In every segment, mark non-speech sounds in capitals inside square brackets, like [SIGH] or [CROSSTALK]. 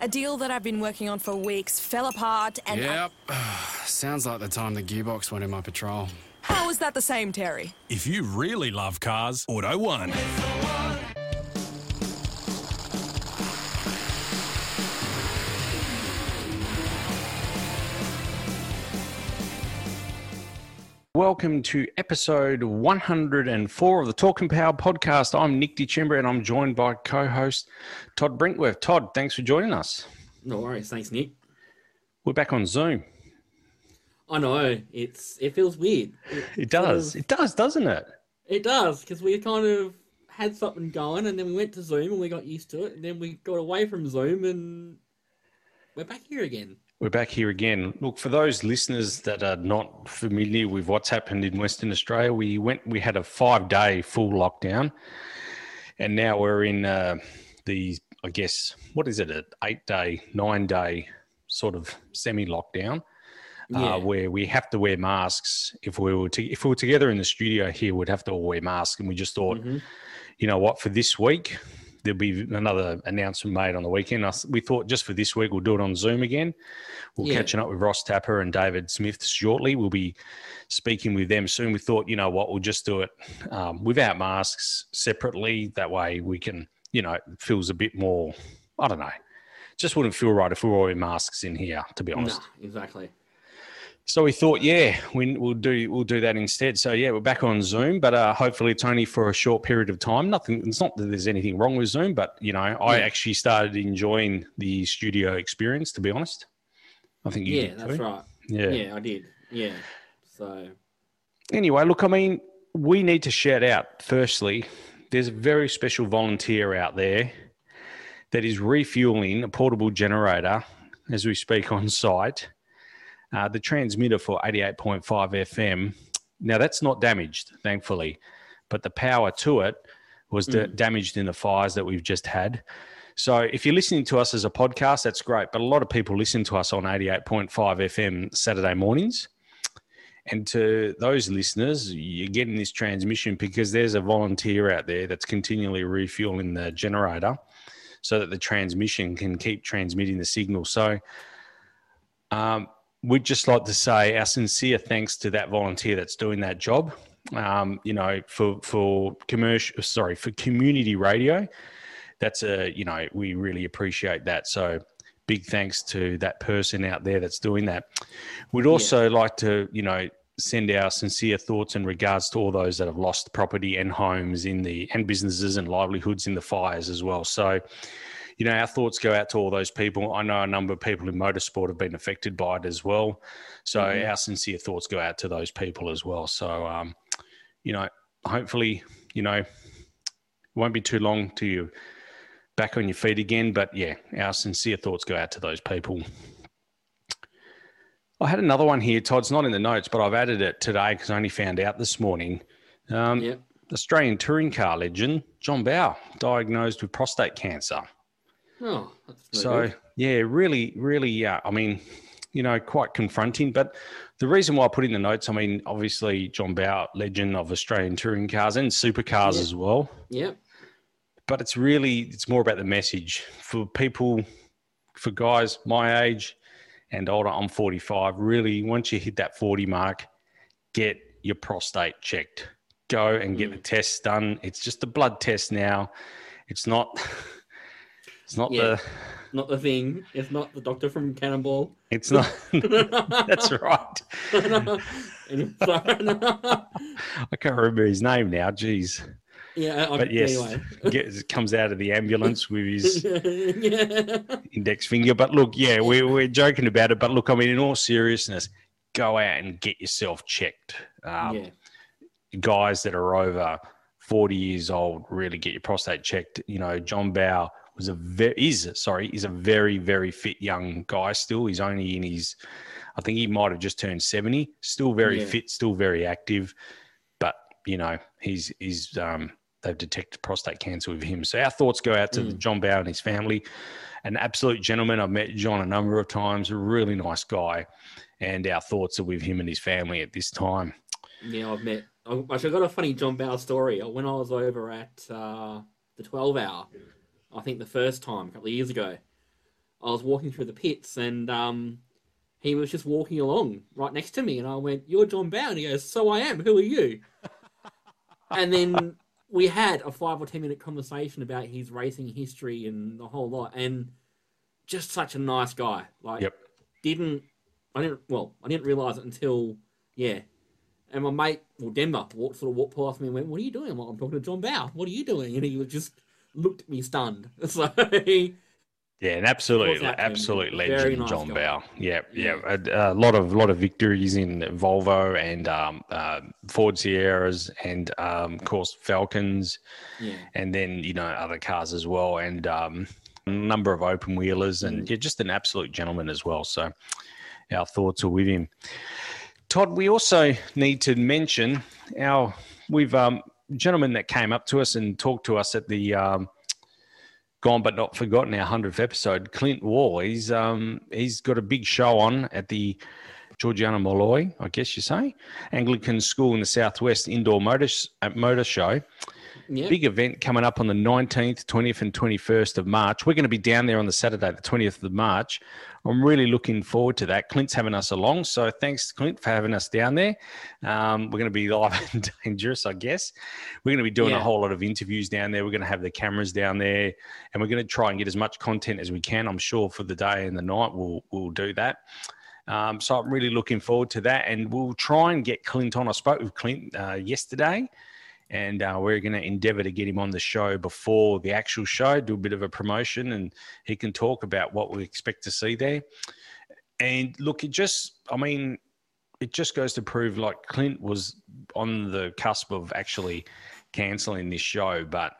A deal that I've been working on for weeks fell apart and. I- Yep. [SIGHS] Sounds like the time the gearbox went in my patrol. How is that the same, Terry? If you really love cars, Auto One. Welcome to episode 104 of the Talking Power podcast. I'm Nick DeChimber and I'm joined by co host Todd Brinkworth. Todd, thanks for joining us. No worries, thanks, Nick. We're back on Zoom. I know it's it feels weird. It does. sort It does, doesn't it? it does because we kind of had something going, and then we went to Zoom and we got used to it, and then we got away from Zoom and we're back here again. We're back here again. Look, for those listeners that are not familiar with what's happened in Western Australia, we went, we had a five day full lockdown, and now we're in uh, the, I guess, what is it, an eight day, nine day sort of semi lockdown. Yeah. uh, where we have to wear masks. If we were to, if we were together in the studio here, we'd have to all wear masks. And we just thought, Mhm. you know what, for this week, there'll be another announcement made on the weekend. We thought just for this week, we'll do it on Zoom again. We'll Yeah. catching up with Ross Tapper and David Smith shortly. We'll be speaking with them soon. We thought, you know what, we'll just do it um, without masks separately. That way we can, you know, it feels a bit more, I don't know, just wouldn't feel right if we were all in masks in here, to be honest. Nah, exactly. So we thought, yeah, we, we'll do we'll do that instead. So yeah, we're back on Zoom, but uh, hopefully it's only for a short period of time. Nothing. It's not that there's anything wrong with Zoom, but you know, I Yeah. actually started enjoying the studio experience. To be honest, I think you Yeah, that's right. Yeah. Yeah. I did. Yeah. So Anyway, look, I mean, we need to shout out. Firstly, there's a very special volunteer out there that is refueling a portable generator as we speak on site. Uh, the transmitter for 88.5 FM. Now, that's not damaged, thankfully, but the power to it was da- damaged in the fires that we've just had. So, if you're listening to us as a podcast, that's great. But a lot of people listen to us on 88.5 FM Saturday mornings. And to those listeners, you're getting this transmission because there's a volunteer out there that's continually refueling the generator so that the transmission can keep transmitting the signal. So, um, we'd just like to say our sincere thanks to that volunteer that's doing that job. Um, you know, for for commercial, sorry, for community radio, that's a you know we really appreciate that. So big thanks to that person out there that's doing that. We'd also like to you know send our sincere thoughts and regards to all those that have lost property and homes in the and businesses and livelihoods in the fires as well. So you know, our thoughts go out to all those people. I know a number of people in motorsport have been affected by it as well. So our sincere thoughts go out to those people as well. So, um, you know, hopefully, you know, it won't be too long till you back on your feet again. But yeah, our sincere thoughts go out to those people. I had another one here, Todd's not in the notes, but I've added it today because I only found out this morning. Um. Australian touring car legend John Bowe diagnosed with prostate cancer. Oh, that's So good. yeah, really, really, yeah. I mean, you know, quite confronting. But the reason why I put in the notes, I mean, obviously John Bowe, legend of Australian touring cars and supercars Yeah. as well. Yep. But it's really, it's more about the message for people, for guys my age and older. I'm 45. Really, once you hit that 40 mark, get your prostate checked. Go and get the Mm. tests done. It's just a blood test now. It's not. [LAUGHS] It's not Yeah. the. Not the thing. It's not the doctor from Cannonball. It's not. [LAUGHS] [LAUGHS] That's right. [LAUGHS] I can't remember his name now. Jeez. yeah. I- But yes, Anyway. gets, comes out of the ambulance with his yeah. index finger. But look, yeah, we're, we're joking about it. But look, I mean, in all seriousness, go out and get yourself checked. Um, yeah. Guys that are over 40 years old, really get your prostate checked. You know, John Bowe was a very is sorry is a very very fit young guy. Still, he's only in his, I think he might have just turned seventy. Still very Yeah. fit, still very active, but you know he's he's um, they've detected prostate cancer with him. So our thoughts go out to Mm. John Bowe and his family. An absolute gentleman. I've met John a number of times. A really nice guy, and our thoughts are with him and his family at this time. Yeah, I've met. I actually got a funny John Bowe story. When I was over at uh, the 12 hour, I think the first time, a couple of years ago, I was walking through the pits and um, he was just walking along right next to me. And I went, You're John Bowe? And he goes, So I am. Who are you? [LAUGHS] and then we had a five or 10 minute conversation about his racing history and the whole lot. And just such a nice guy. Like, Yep. didn't I didn't well I didn't realize it until yeah, and my mate well Denver walked sort of walked past me and went, "What are you doing?" I'm, like, I'm talking to John Bowe. What are you doing? And he was just looked at me stunned. [LAUGHS] So Yeah, an absolute, absolute legend, nice John guy. Bow. Yeah, yeah, a, a lot of, lot of victories in Volvo and um, uh, Ford Sierras, and um, of course Falcons, yeah, and then you know other cars as well, and um, a number of open wheelers, and yeah, just an absolute gentleman as well. So our thoughts are with him. Todd, we also need to mention our we've um, gentleman that came up to us and talked to us at the um, gone but not forgotten our hundredth episode, Clint Wall. He's um he's got a big show on at the Georgiana Molloy, I guess you say, Anglican School in the Southwest Indoor Motor uh, Motor Show. Yeah. Big event coming up on the 19th, 20th, and 21st of March. We're going to be down there on the Saturday, the 20th of March. I'm really looking forward to that. Clint's having us along. So thanks, Clint, for having us down there. Um, we're going to be [LAUGHS] live and dangerous, I guess. We're going to be doing a whole lot of interviews down there. We're going to have the cameras down there and we're going to try and get as much content as we can. I'm sure for the day and the night, we'll, we'll do that. Um, so I'm really looking forward to that. And we'll try and get Clint on. I spoke with Clint uh, yesterday and uh, we're going to endeavor to get him on the show before the actual show, do a bit of a promotion, and he can talk about what we expect to see there. And look, it just, I mean, it just goes to prove like Clint was on the cusp of actually cancelling this show, but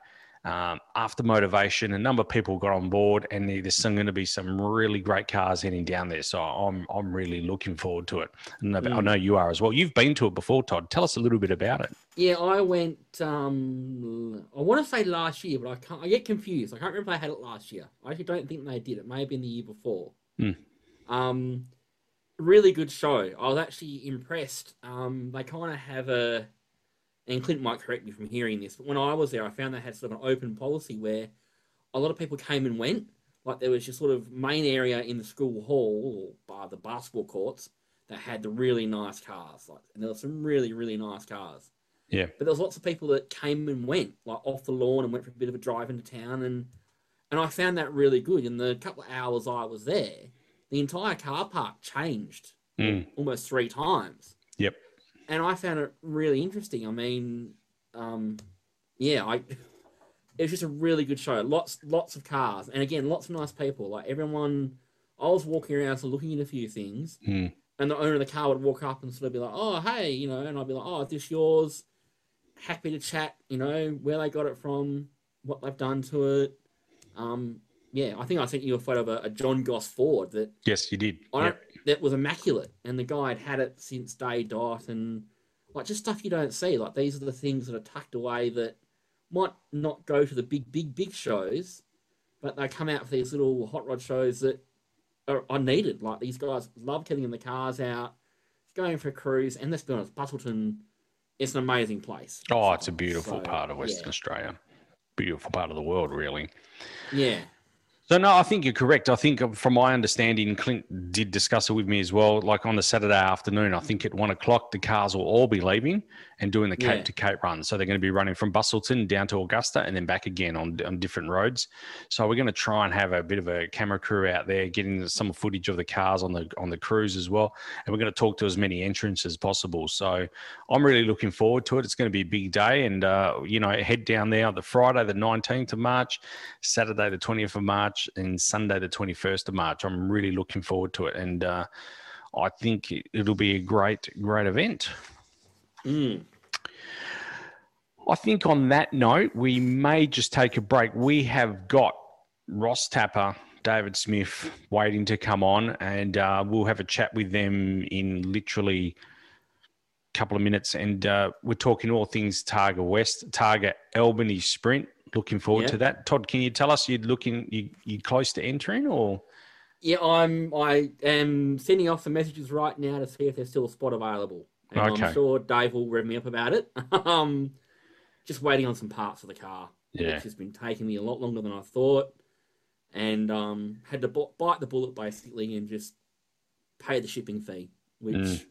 um, after motivation, a number of people got on board, and there's some going to be some really great cars heading down there. So I'm I'm really looking forward to it, and I I know you are as well. You've been to it before, Todd. Tell us a little bit about it. Yeah, I went. Um, I want to say last year, but I can't. I get confused. I can't remember if they had it last year. I actually don't think they did. It may have been the year before. Hmm. Um, really good show. I was actually impressed. Um, they kind of have a, and Clint might correct me from hearing this, but when I was there, I found they had sort of an open policy where a lot of people came and went. Like there was just sort of main area in the school hall or by the basketball courts that had the really nice cars. Like, and there were some really really nice cars. Yeah. But there was lots of people that came and went, like off the lawn and went for a bit of a drive into town, and and I found that really good. In the couple of hours I was there, the entire car park changed Mm. almost three times. And I found it really interesting. I mean, um, yeah, I it was just a really good show. Lots lots of cars, and again, lots of nice people. Like everyone, I was walking around, so looking at a few things, Mm. and the owner of the car would walk up and sort of be like, "Oh, hey," you know, and I'd be like, "Oh, is this yours?" Happy to chat, you know, where they got it from, what they've done to it. Um, yeah, I think I sent you a photo of a, a John Goss Ford that Yes, you did. I Yep. that was immaculate, and the guy had had it since day dot, and like just stuff you don't see. Like these are the things that are tucked away that might not go to the big, big, big shows, but they come out for these little hot rod shows that are, are needed. Like these guys love getting in the cars out, going for a cruise, and let's be honest, Busselton, it's an amazing place. Oh, it's a beautiful So, part of Western yeah. Australia. Beautiful part of the world, really. Yeah, So no, I think you're correct. I think, uh, from my understanding, Clint did discuss it with me as well. Like on the Saturday afternoon, I think at one o'clock the cars will all be leaving and doing the Cape Yeah. to Cape run. So they're going to be running from Busselton down to Augusta and then back again on on different roads. So we're going to try and have a bit of a camera crew out there, getting some footage of the cars on the on the cruise as well. And we're going to talk to as many entrants as possible. So I'm really looking forward to it. It's going to be a big day, and uh, you know, head down there on the Friday, the 19th of March, Saturday, the 20th of March, and Sunday, the 21st of March. I'm really looking forward to it, and uh, I think it- it'll be a great, great event. mm. I think on that note, we may just take a break. We have got Ross Tapper, David Smith waiting to come on, and uh, we'll have a chat with them in literally a couple of minutes. And uh, we're talking all things Targa West, Targa Albany Sprint. Looking forward Yeah. to that. Todd, can you tell us you're looking you you close to entering or? Yeah, I'm. I am sending off some messages right now to see if there's still a spot available. And Okay. I'm sure Dave will rev me up about it. [LAUGHS] um, just waiting on some parts for the car. Yeah. Which has been taking me a lot longer than I thought, and um, had to b- bite the bullet basically and just pay the shipping fee, which, Mm.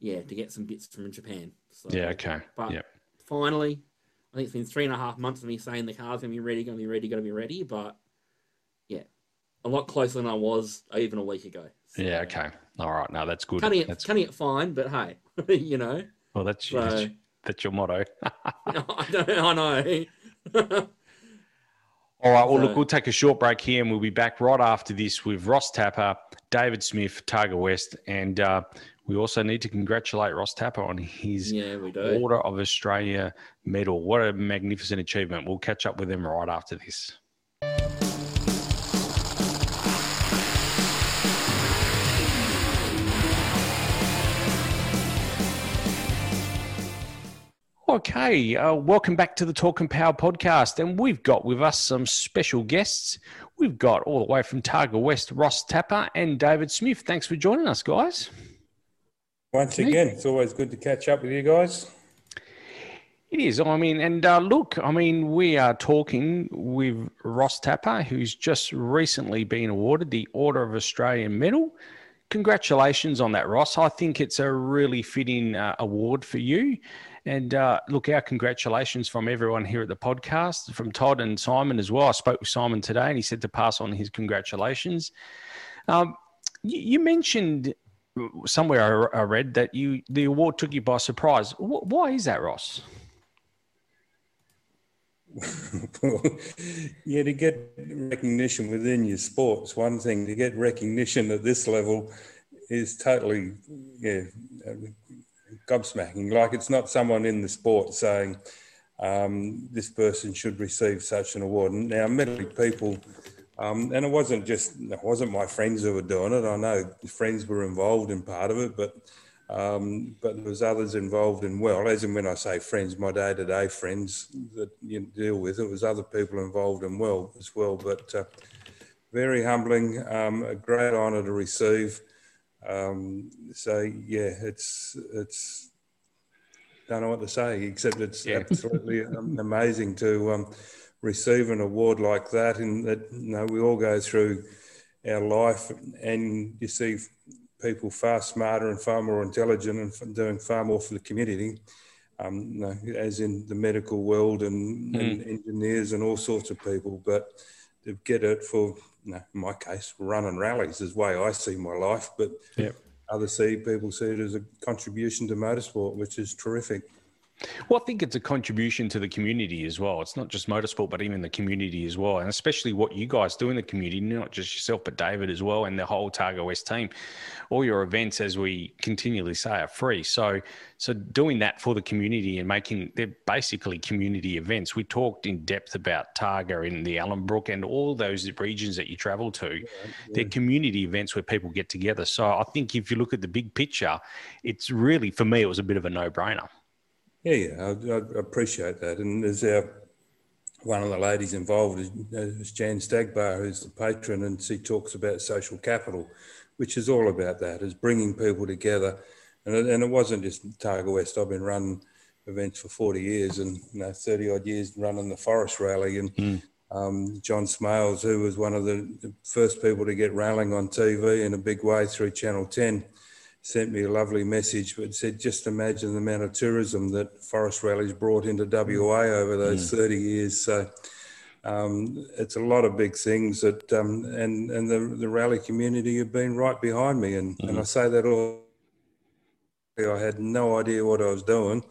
yeah, to get some bits from Japan. So, Yeah. Okay. But Yep. finally, I think it's been three and a half months of me saying the car's gonna be ready, gonna be ready, gonna be ready. But yeah, a lot closer than I was even a week ago. So, Yeah. Okay. All right. No, that's good. Cutting it, That's cutting it fine, but hey, [LAUGHS] you know, well. That's so that's, that's your motto. I [LAUGHS] don't, I know. [LAUGHS] All right. Well, look, we'll take a short break here, and we'll be back right after this with Ross Tapper, David Smith, Targa West, and uh, we also need to congratulate Ross Tapper on his yeah. Order of Australia medal. What a magnificent achievement! We'll catch up with him right after this. Okay, uh, welcome back to the Talking Power podcast. And we've got with us some special guests. We've got all the way from Targa West, Ross Tapper and David Smith. Thanks for joining us, guys. Once again, it's always good to catch up with you guys. It is. I mean, and uh, look, I mean, we are talking with Ross Tapper, who's just recently been awarded the Order of Australian Medal. Congratulations on that, Ross. I think it's a really fitting uh, award for you. And uh, look, our congratulations from everyone here at the podcast, from Todd and Simon as well. I spoke with Simon today and he said to pass on his congratulations. Um, you, mentioned somewhere I, I read that you the award took you by surprise. Why is that, Ross? [LAUGHS] yeah, to get recognition within your sport's one thing. To get recognition at this level is totally, yeah, gobsmacking. Like it's not someone in the sport saying um, this person should receive such an award. And now, many people, um, and it wasn't just, it wasn't my friends who were doing it. I know friends were involved in part of it, but um, but there was others involved in well, as in when I say friends, my day-to-day friends that you deal with. It was other people involved in well as well, but uh, very humbling, um, a great honour to receive. Um, so yeah, it's it's don't know what to say except it's Yeah. absolutely amazing to um, receive an award like that, and that you know we all go through our life, and you see people far smarter and far more intelligent and doing far more for the community. Um, you know, as in the medical world and, and engineers and all sorts of people, but to get it for, you know, in my case, running rallies is the way I see my life. But Yep. others see people see it as a contribution to motorsport, which is terrific. Well, I think it's a contribution to the community as well. It's not just motorsport, but even the community as well, and especially what you guys do in the community, not just yourself, but David as well, and the whole Targa West team. All your events, as we continually say, are free. So, so doing that for the community and making they're basically community events. We talked in depth about Targa in the Allenbrook and all those regions that you travel to. They're community events where people get together. So, I think if you look at the big picture, it's really for me, it was a bit of a no-brainer. Yeah, yeah, I, I appreciate that. And there's our one of the ladies involved is, is Jan Stagbar, who's the patron, and she talks about social capital, which is all about that, is bringing people together. And it, and it wasn't just Targa West. I've been running events for 40 years and you know 30 odd years running the Forest Rally. And um, John Smailes, who was one of the, the first people to get rallying on TV in a big way through Channel 10, sent me a lovely message but said just imagine the amount of tourism that forest rallies brought into WA over those 30 years. So um, it's a lot of big things that um, and and the, the rally community have been right behind me and, and I say that all I had no idea what I was doing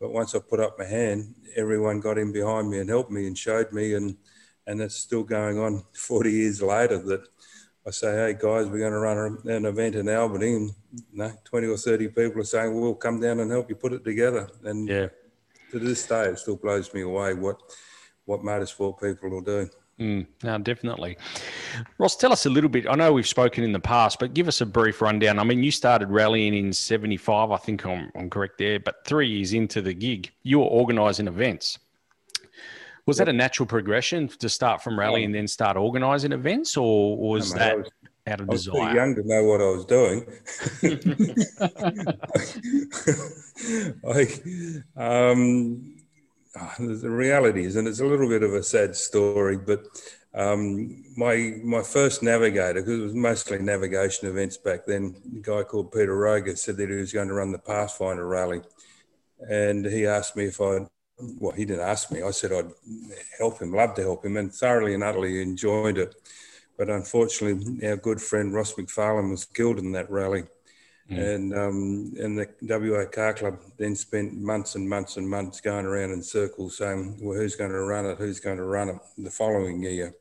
but once I put up my hand everyone got in behind me and helped me and showed me and and it's still going on 40 years later that I say, hey guys, we're going to run an event in Albany, and you know, 20 or 30 people are saying, well, we'll come down and help you put it together. And Yeah. to this day, it still blows me away what what motorsport people are do. Mm, no, definitely. Ross, tell us a little bit. I know we've spoken in the past, but give us a brief rundown. I mean, you started rallying in 75, I think I'm, I'm correct there, but three years into the gig, you were organising events. Was yep. that a natural progression to start from rally and then start organising events, or was no, that was, out of I was desire? too young to know what I was doing. [LAUGHS] [LAUGHS] I, um, Ah, the reality is, and it's a little bit of a sad story, but um, my my first navigator, because it was mostly navigation events back then, a guy called Peter Roger said that he was going to run the Pathfinder Rally, and he asked me if I, well, he didn't ask me. I said I'd help him, love to help him, and thoroughly and utterly enjoyed it. But unfortunately, our good friend Ross McFarlane was killed in that rally. Mm. And um, and the WA Car Club then spent months and months and months going around in circles saying, well, who's going to run it? Who's going to run it the following year?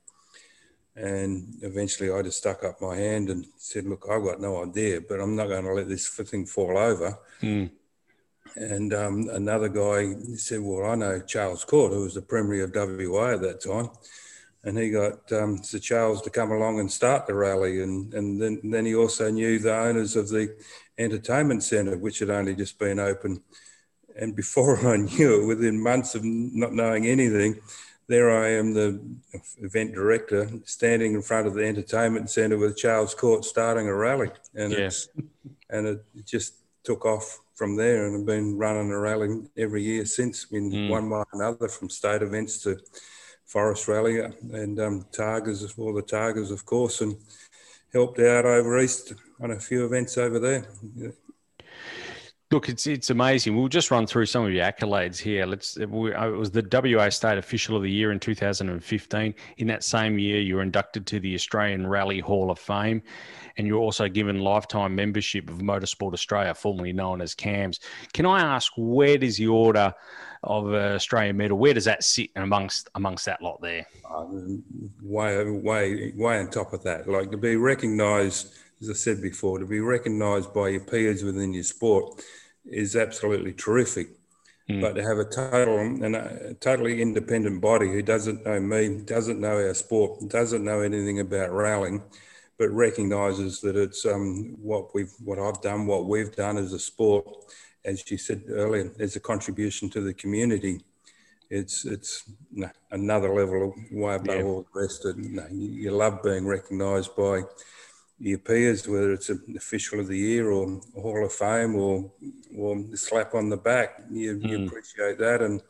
And eventually I just stuck up my hand and said, look, I've got no idea, but I'm not going to let this thing fall over. Mm. And um, another guy said, well, I know Charles Court, who was the Premier of WA at that time and he got um, Sir Charles to come along and start the rally. And, and then, then he also knew the owners of the entertainment centre, which had only just been open. And before [LAUGHS] I knew it, within months of not knowing anything, there I am, the event director, standing in front of the entertainment centre with Charles Court starting a rally. And, yes. and it just took off from there and I've been running a rally every year since in mm. one way or another, from state events to Forest Rally and um, Targas, all the Targas, of course, and helped out over east on a few events over there. Look, it's it's amazing. We'll just run through some of your accolades here. Let's. We, uh, it was the WA State Official of the Year in 2015. In that same year, you were inducted to the Australian Rally Hall of Fame, and you're also given lifetime membership of Motorsport Australia, formerly known as CAMS. Can I ask where does the order of uh, Australian medal? Where does that sit amongst amongst that lot there? Um, way way way on top of that. Like to be recognised, as I said before, to be recognised by your peers within your sport is absolutely terrific. Mm. But to have a total and a totally independent body who doesn't know me, doesn't know our sport, doesn't know anything about rallying, but recognises that it's um, what we've, what I've done, what we've done as a sport, as you said earlier, as a contribution to the community. It's it's another level way above yeah. all the rest. Of, you, you love being recognised by your peers, whether it's an official of the year or Hall of Fame or or the slap on the back. You, mm. you appreciate that, and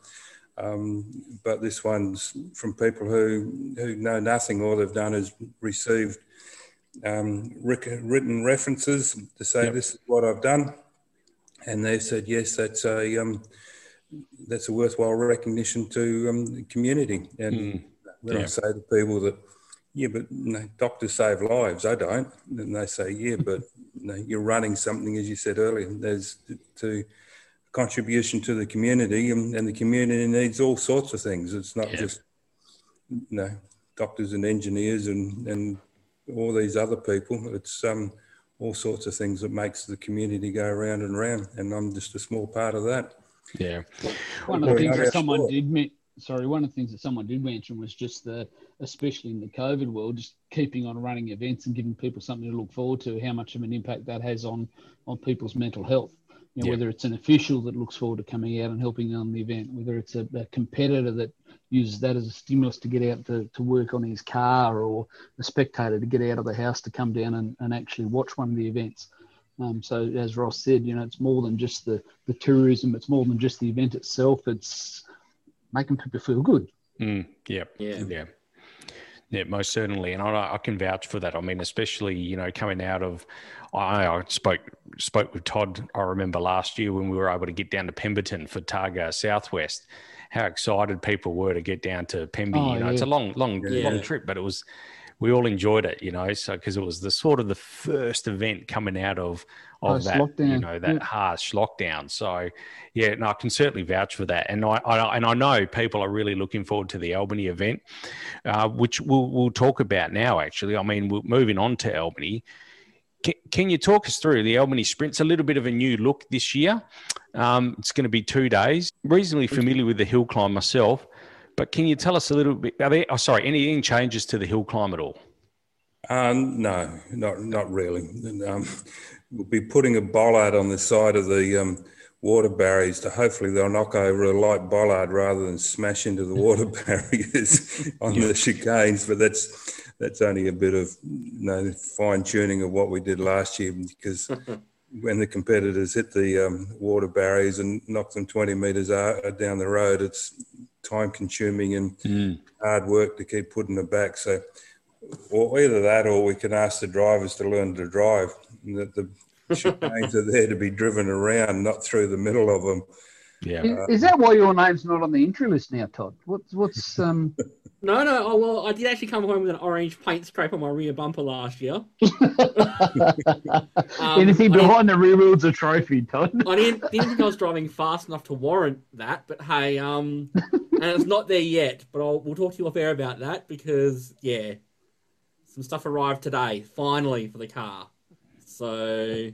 um, but this one's from people who who know nothing. All they've done is received um, written references to say yep. this is what I've done, and they said yes, that's a um, that's a worthwhile recognition to um, the community. And mm. when yeah. I say to people that yeah, but you know, doctors save lives. I don't. And they say, yeah, but you know, you're running something, as you said earlier, there's to contribution to the community, and, and, the community needs all sorts of things. It's not yeah. just you know doctors and engineers and and all these other people. It's um all sorts of things that makes the community go round and round, and I'm just a small part of that. Yeah. One of the things that someone did mention—sorry—one of the things that someone did mention was just the, especially in the COVID world, just keeping on running events and giving people something to look forward to. How much of an impact that has on on people's mental health. You know, yeah. whether it's an official that looks forward to coming out and helping on the event, whether it's a, a, competitor that uses that as a stimulus to get out to, to work on his car, or a spectator to get out of the house to come down and, and actually watch one of the events. Um, so as Ross said, you know, it's more than just the, the tourism, it's more than just the event itself. It's making people feel good. Mm, yeah, yeah, yeah. Yeah, most certainly, and I, I, can vouch for that. I mean, especially you know coming out of, I, I, spoke spoke with Todd. I remember last year when we were able to get down to Pemberton for Targa Southwest, how excited people were to get down to Pemby. Oh, you know, yeah. it's a long, long, yeah. long trip, but it was we all enjoyed it. You know, so because it was the sort of the first event coming out of of that lockdown. you know that yeah. harsh lockdown. So yeah, and no, I can certainly vouch for that. And I, I, and I know people are really looking forward to the Albany event, uh, which we'll we'll talk about now. Actually, I mean, we're moving on to Albany. Can, can you talk us through the Albany Sprint's a little bit of a new look this year? Um, it's going to be two days. Reasonably familiar with the hill climb myself. But can you tell us a little bit? Are there, oh, sorry, anything changes to the hill climb at all? Um, no, not not really. Um, we'll be putting a bollard on the side of the um, water barriers to hopefully they'll knock over a light bollard rather than smash into the [LAUGHS] water barriers on the chicanes. But that's that's only a bit of you know, fine tuning of what we did last year because [LAUGHS] when the competitors hit the um, water barriers and knock them 20 metres down the road, it's time consuming and mm. hard work to keep putting it back. So, or either that or we can ask the drivers to learn to drive. That the [LAUGHS] chicanes are there to be driven around, not through the middle of them. Yeah. Is, is, that why your name's not on the entry list now, Todd? What's what's [LAUGHS] um? No, no. Oh well, I did actually come home with an orange paint scrape on my rear bumper last year. [LAUGHS] um, Anything behind the rear wheel's a trophy, Todd. I didn't, didn't think I was driving fast enough to warrant that, but hey, um, and it's not there yet. But I'll, we'll talk to you off air about that because yeah, some stuff arrived today finally for the car. So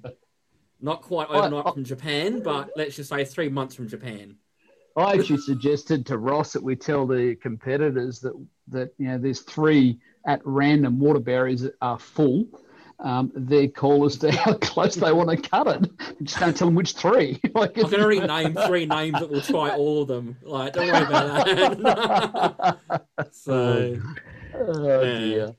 not quite overnight I, I, from Japan, but let's just say three months from Japan. I actually suggested to Ross that we tell the competitors that that you know there's three at random water barriers that are full. Um, their call as to how [LAUGHS] close they want to cut it. Just don't tell them which three. like, [LAUGHS] I can already name three names that will try all of them. Like, don't worry about that. [LAUGHS] so, oh, dear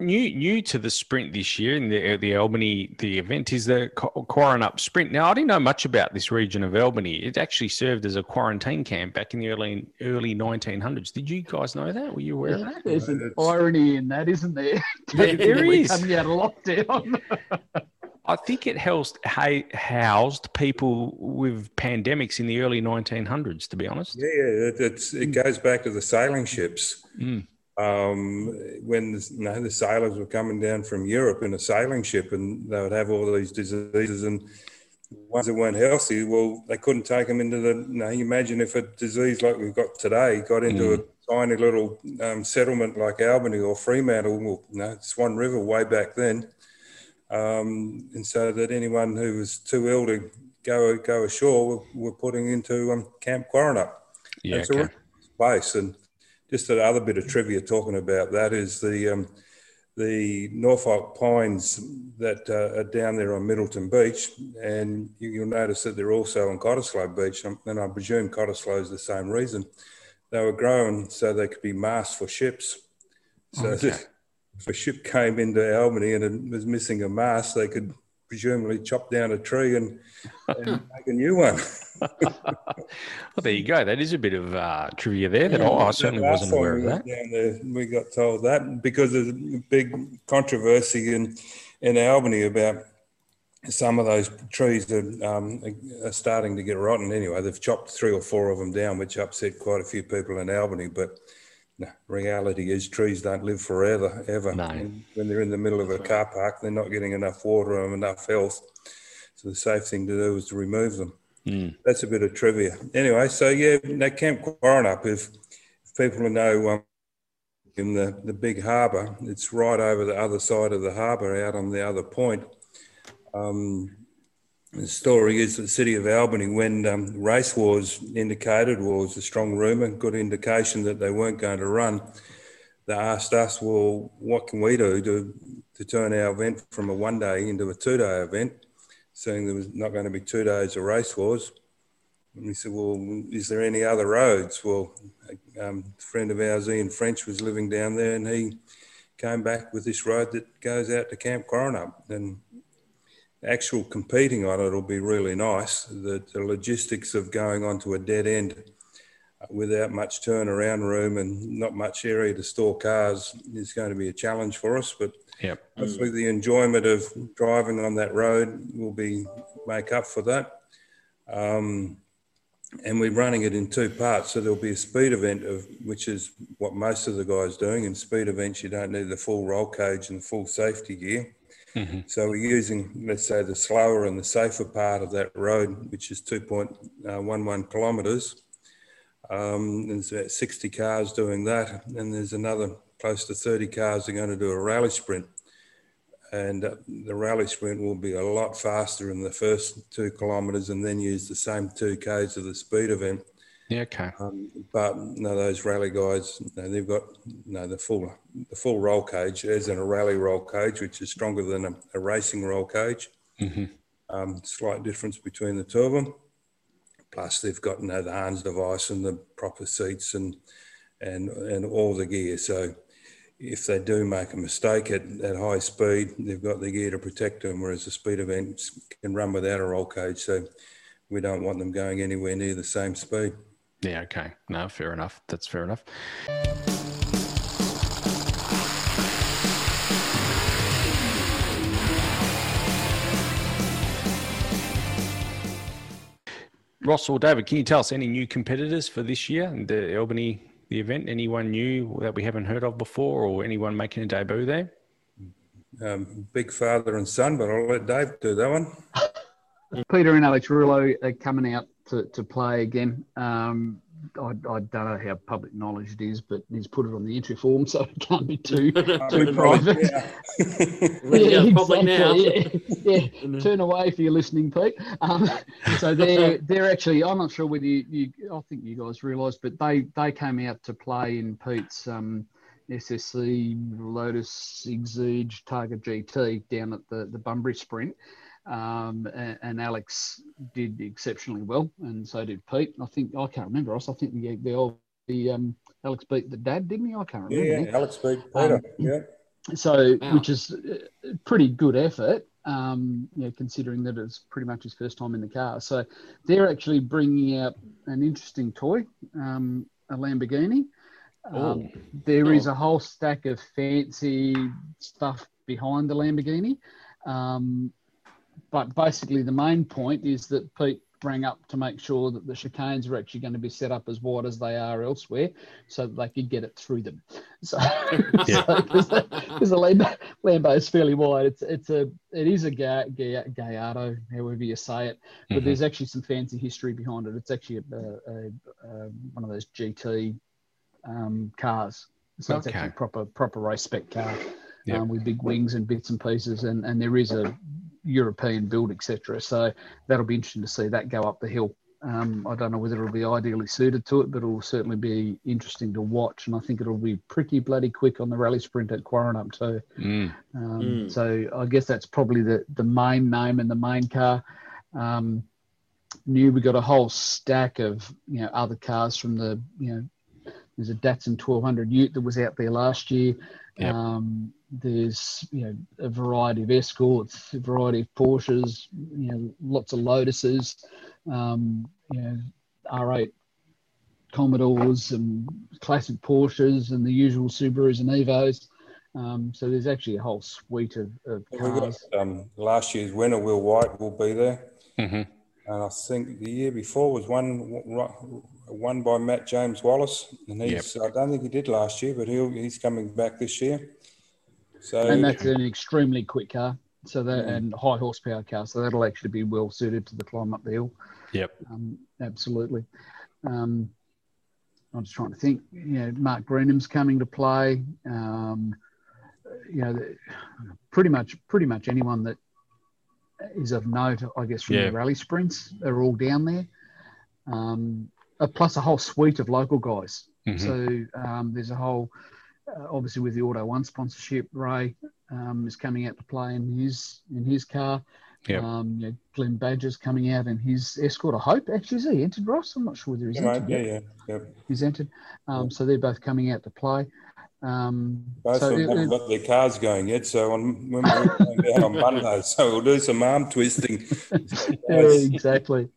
new new to the sprint this year in the the Albany the event is the Quaranup Sprint. Now I didn't know much about this region of Albany. It actually served as a quarantine camp back in the early early 1900s. Did you guys know that? Were you aware yeah, of that? There's an irony in that, isn't there? [LAUGHS] there is coming out of lockdown. [LAUGHS] I think it housed, housed people with pandemics in the early 1900s. To be honest, yeah, it, it goes back to the sailing ships. Mm um, when the, you know, the sailors were coming down from Europe in a sailing ship and they would have all these diseases and ones that weren't healthy, well, they couldn't take them into the, you know, you imagine if a disease like we've got today got into mm. a tiny little um, settlement like Albany or Fremantle, well, you know, Swan River way back then. Um, and so that anyone who was too ill to go go ashore were, were putting into um, Camp Quaranup. Yeah, That's okay. a place. And just another bit of trivia talking about that is the um, the Norfolk pines that uh, are down there on Middleton Beach, and you, will notice that they're also on Cottesloe Beach, and I presume Cottesloe is the same reason. They were grown so they could be masts for ships. So okay. [LAUGHS] if a ship came into Albany and it was missing a mast, they could presumably chop down a tree and, [LAUGHS] and make a new one. [LAUGHS] well, there you go. That is a bit of uh, trivia there that yeah, I certainly wasn't aware of that. There, we got told that because there's a big controversy in, in Albany about some of those trees that um, are starting to get rotten anyway. They've chopped three or four of them down, which upset quite a few people in Albany. But no, reality is trees don't live forever, ever. No. when they're in the middle of a car park, they're not getting enough water and enough health. So the safe thing to do is to remove them. Mm. That's a bit of trivia. Anyway, so yeah, that Camp Quaranup, if, if people know um, in the, the big harbour, it's right over the other side of the harbour, out on the other point. Um, the story is that the city of Albany, when um, race wars indicated, was a strong rumour, good indication that they weren't going to run, they asked us, well, what can we do to, to turn our event from a one day into a two day event? seeing there was not going to be two days of race wars. And we said, well, is there any other roads? Well, um, a friend of ours, Ian French, was living down there and he came back with this road that goes out to Camp Quaranup. And actual competing on it will be really nice. The, the logistics of going onto a dead end without much turnaround room and not much area to store cars is going to be a challenge for us. But Yep. Hopefully, the enjoyment of driving on that road will be make up for that. Um, and we're running it in two parts. So there'll be a speed event of which is what most of the guys doing. In speed events, you don't need the full roll cage and the full safety gear. Mm-hmm. So we're using, let's say, the slower and the safer part of that road, which is 2.11 kilometres. Um, there's about 60 cars doing that, and there's another close to 30 cars are going to do a rally sprint. And uh, the rally sprint will be a lot faster in the first two kilometres and then use the same two Ks of the speed event. Yeah, okay. Um, but no, those rally guys, no, they've got no the full the full roll cage, as in a rally roll cage, which is stronger than a, a racing roll cage. Mm-hmm. Um, slight difference between the two of them. Plus, they've got you know, the Hans device and the proper seats and and and all the gear. So, if they do make a mistake at, at high speed, they've got the gear to protect them. Whereas the speed events can run without a roll cage, so we don't want them going anywhere near the same speed. Yeah, okay. No, fair enough. That's fair enough. Ross or David, can you tell us any new competitors for this year and the Albany the event? Anyone new that we haven't heard of before, or anyone making a debut there? Um, big father and son, but I'll let Dave do that one. [LAUGHS] Peter and Alex Rouleau are coming out to, to play again. Um, I, I, don't know how public knowledge it is, but he's put it on the entry form, so it can't be too [LAUGHS] too private. Yeah, [LAUGHS] yeah exactly. Now. Yeah, yeah. [LAUGHS] turn away if you're listening, Pete. Um, so they're they're actually. I'm not sure whether you, you I think you guys realised, but they they came out to play in Pete's. Um, SSC Lotus Exige Targa GT down at the, the Bunbury Sprint. Um, and, and, Alex did exceptionally well, and so did Pete. I think I can't remember. Us. I think the the old the um, Alex beat the dad, didn't he? I can't remember. Yeah, yeah Alex beat Peter. Um, yeah. So, wow. which is a pretty good effort, um, you know, considering that it's pretty much his first time in the car. So, they're actually bringing out an interesting toy, um, a Lamborghini. Um, there oh. is a whole stack of fancy stuff behind the Lamborghini. Um, but basically, the main point is that Pete rang up to make sure that the chicanes are actually going to be set up as wide as they are elsewhere, so that they could get it through them. [LAUGHS] So, because [LAUGHS] yeah. so, the Lambo, Lambo is fairly wide, it's it's a it is a ga, ga, Gallardo, however you say it, but mm-hmm. there's actually some fancy history behind it. It's actually a, a, a one of those GT um, cars, so okay. it's actually a proper proper race spec car. Yep. Um, with big wings and bits and pieces, and, and there is a European build, etc. So that'll be interesting to see that go up the hill. Um, I don't know whether it'll be ideally suited to it, but it'll certainly be interesting to watch. And I think it'll be pretty bloody quick on the rally sprint at Quaranup too. Mm. Um, mm. So I guess that's probably the, the main name and the main car. Um, new, we got a whole stack of you know other cars from the you know there's a Datsun 1200 Ute that was out there last year. Yep. Um, there's you know a variety of Escorts, a variety of Porsches, you know lots of Lotuses, um, you know R8 Commodores and classic Porsches and the usual Subarus and Evos. Um, so there's actually a whole suite of, of cars. Got, um, last year's winner, Will White, will be there. Mm-hmm. And I think the year before was one won by Matt James Wallace, and he's yep. I don't think he did last year, but he he's coming back this year. So and that's an extremely quick car, so that mm. and high horsepower car, so that'll actually be well suited to the climb up the hill. Yep, um, absolutely. Um, I'm just trying to think. You know, Mark Greenham's coming to play. Um, you know, pretty much pretty much anyone that is of note, I guess, from yeah. the rally sprints They're all down there. Um, uh, plus a whole suite of local guys. Mm-hmm. So um, there's a whole, uh, obviously with the Auto One sponsorship, Ray um, is coming out to play in his in his car. Yep. Um, you know, Glenn Badger's coming out in his escort. I hope actually is he entered Ross. I'm not sure whether he's yeah, entered. Yeah, yeah, yeah. He's entered. Um, so they're both coming out to play. Um, Both so of them haven't got their cars going yet, so on, when we're going down on Monday, [LAUGHS] so we'll do some arm twisting. [LAUGHS] yeah, exactly.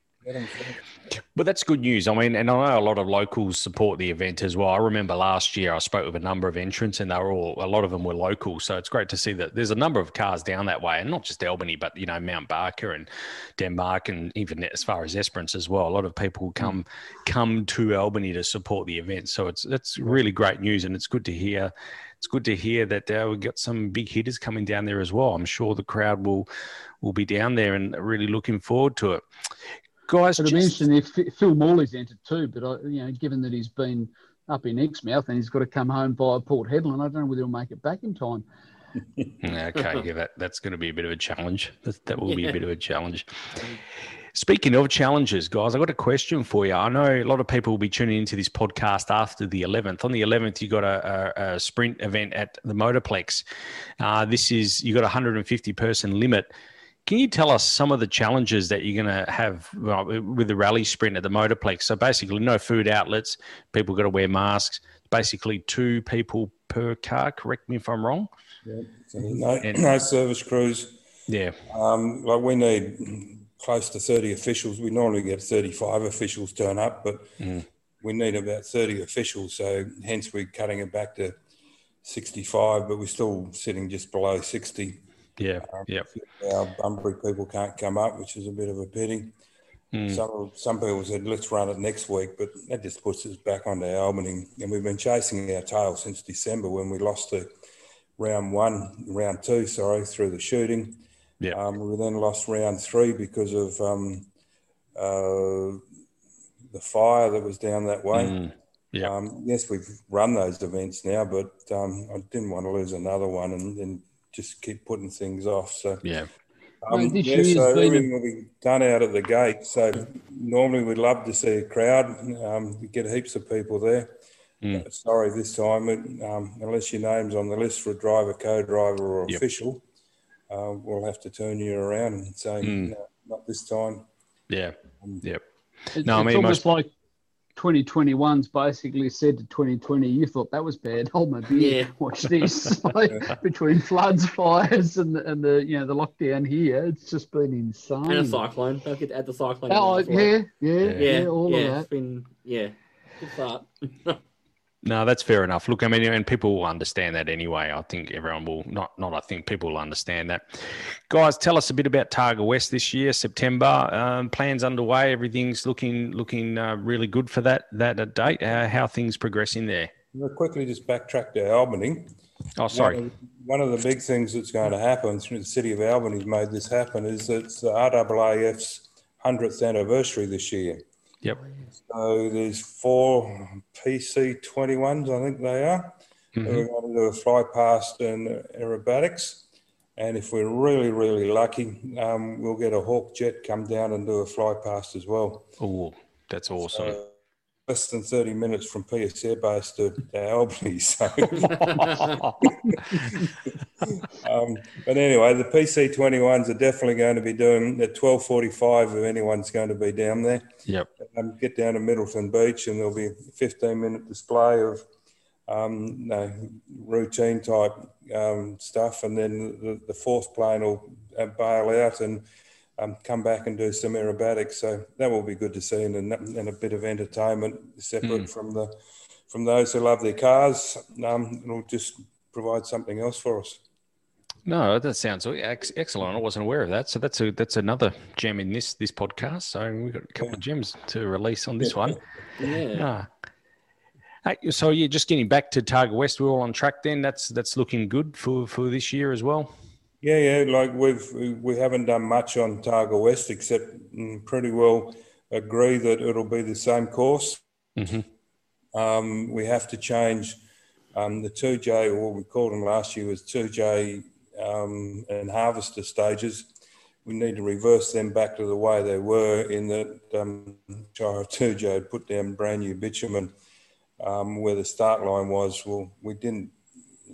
But that's good news. I mean, and I know a lot of locals support the event as well. I remember last year I spoke with a number of entrants, and they were all a lot of them were local. So it's great to see that there's a number of cars down that way, and not just Albany, but you know Mount Barker and Denmark, and even as far as Esperance as well. A lot of people come mm. come to Albany to support the event. So it's that's really great news, and it's good to hear. It's good to hear that uh, we've got some big hitters coming down there as well. I'm sure the crowd will will be down there and really looking forward to it guys. It'd just... interesting if Phil Morley's entered too, but I, you know, given that he's been up in Exmouth and he's got to come home via Port Hedland, I don't know whether he'll make it back in time. [LAUGHS] okay, yeah, that, that's going to be a bit of a challenge. That, that will be a bit of a challenge. Speaking of challenges, guys, I got a question for you. I know a lot of people will be tuning into this podcast after the 11th. On the 11th, you've got a, a, a sprint event at the Motorplex. Uh, this is you've got a 150 person limit. Can you tell us some of the challenges that you're going to have with the rally sprint at the Motorplex? So basically, no food outlets. People got to wear masks. Basically, two people per car. Correct me if I'm wrong. Yeah. So no, and, no service crews. Yeah. Um, like we need close to 30 officials. We normally get 35 officials turn up, but mm. we need about 30 officials. So hence we're cutting it back to 65, but we're still sitting just below 60. Yeah, um, yeah. Our Bunbury people can't come up, which is a bit of a pity. Mm. Some some people said let's run it next week, but that just puts us back onto Albany, and we've been chasing our tail since December when we lost the round one, round two, sorry, through the shooting. Yeah. Um, we then lost round three because of um, uh, the fire that was down that way. Mm. Yeah. Um, yes, we've run those events now, but um, I didn't want to lose another one and, and just keep putting things off. So yeah. Um, yeah, so everything will be done out of the gate. So normally we'd love to see a crowd. Um, we get heaps of people there. Mm. Sorry, this time, um, unless your name's on the list for a driver, co-driver, or yep. official, uh, we'll have to turn you around and say, mm. no, not this time. Yeah. Um, yep. It's, no, I mean, almost most... like 2021's basically said to 2020, you thought that was bad. Hold my beer. Yeah. [LAUGHS] Watch this. [LAUGHS] like, between floods, fires, and the, and the you know the lockdown here, it's just been insane. And a cyclone. Don't forget to add the cyclone. Oh, yeah, yeah, yeah, yeah, all of that. It's been yeah, good start. [LAUGHS] No, that's fair enough. Look, I mean, and people will understand that anyway. I think everyone will not. Not, I think people will understand that. Guys, tell us a bit about Targa West this year, September. Um, plans underway. Everything's looking looking uh, really good for that that date. Uh, how things progressing there? We'll quickly just backtrack to Albany. Oh, sorry. One of, one of the big things that's going to happen through the city of Albany's made this happen is it's the RAAF's hundredth anniversary this year. Yep. So there's four PC 21s, I think they are. Mm-hmm. We're going to do a fly past and aerobatics. And if we're really, really lucky, um, we'll get a Hawk Jet come down and do a fly past as well. Oh, that's awesome. So less than 30 minutes from Pearce Airbase to, to Albany. [LAUGHS] So, um, but anyway, the PC21s are definitely going to be doing at 12:45 if anyone's going to be down there. Yep. Um, get down to Middleton Beach, and there'll be a 15 minute display of um, know, routine type um, stuff, and then the, the fourth plane will uh, bail out and um, come back and do some aerobatics. So that will be good to see, and, and a bit of entertainment separate mm. from the from those who love their cars. Um, it'll just provide something else for us. No, that sounds excellent. I wasn't aware of that. So that's a that's another gem in this this podcast. So we've got a couple yeah. of gems to release on this one. [LAUGHS] yeah. Hey, so yeah, just getting back to Targa West, we're all on track. Then that's that's looking good for for this year as well. Yeah, yeah. Like we've we haven't done much on Targa West except mm, pretty well agree that it'll be the same course. Mm-hmm. Um, we have to change um, the two J, or what we called them last year was two J um, and harvester stages. We need to reverse them back to the way they were in that um, Gyro 2J put down brand new bitumen um, where the start line was. Well, we didn't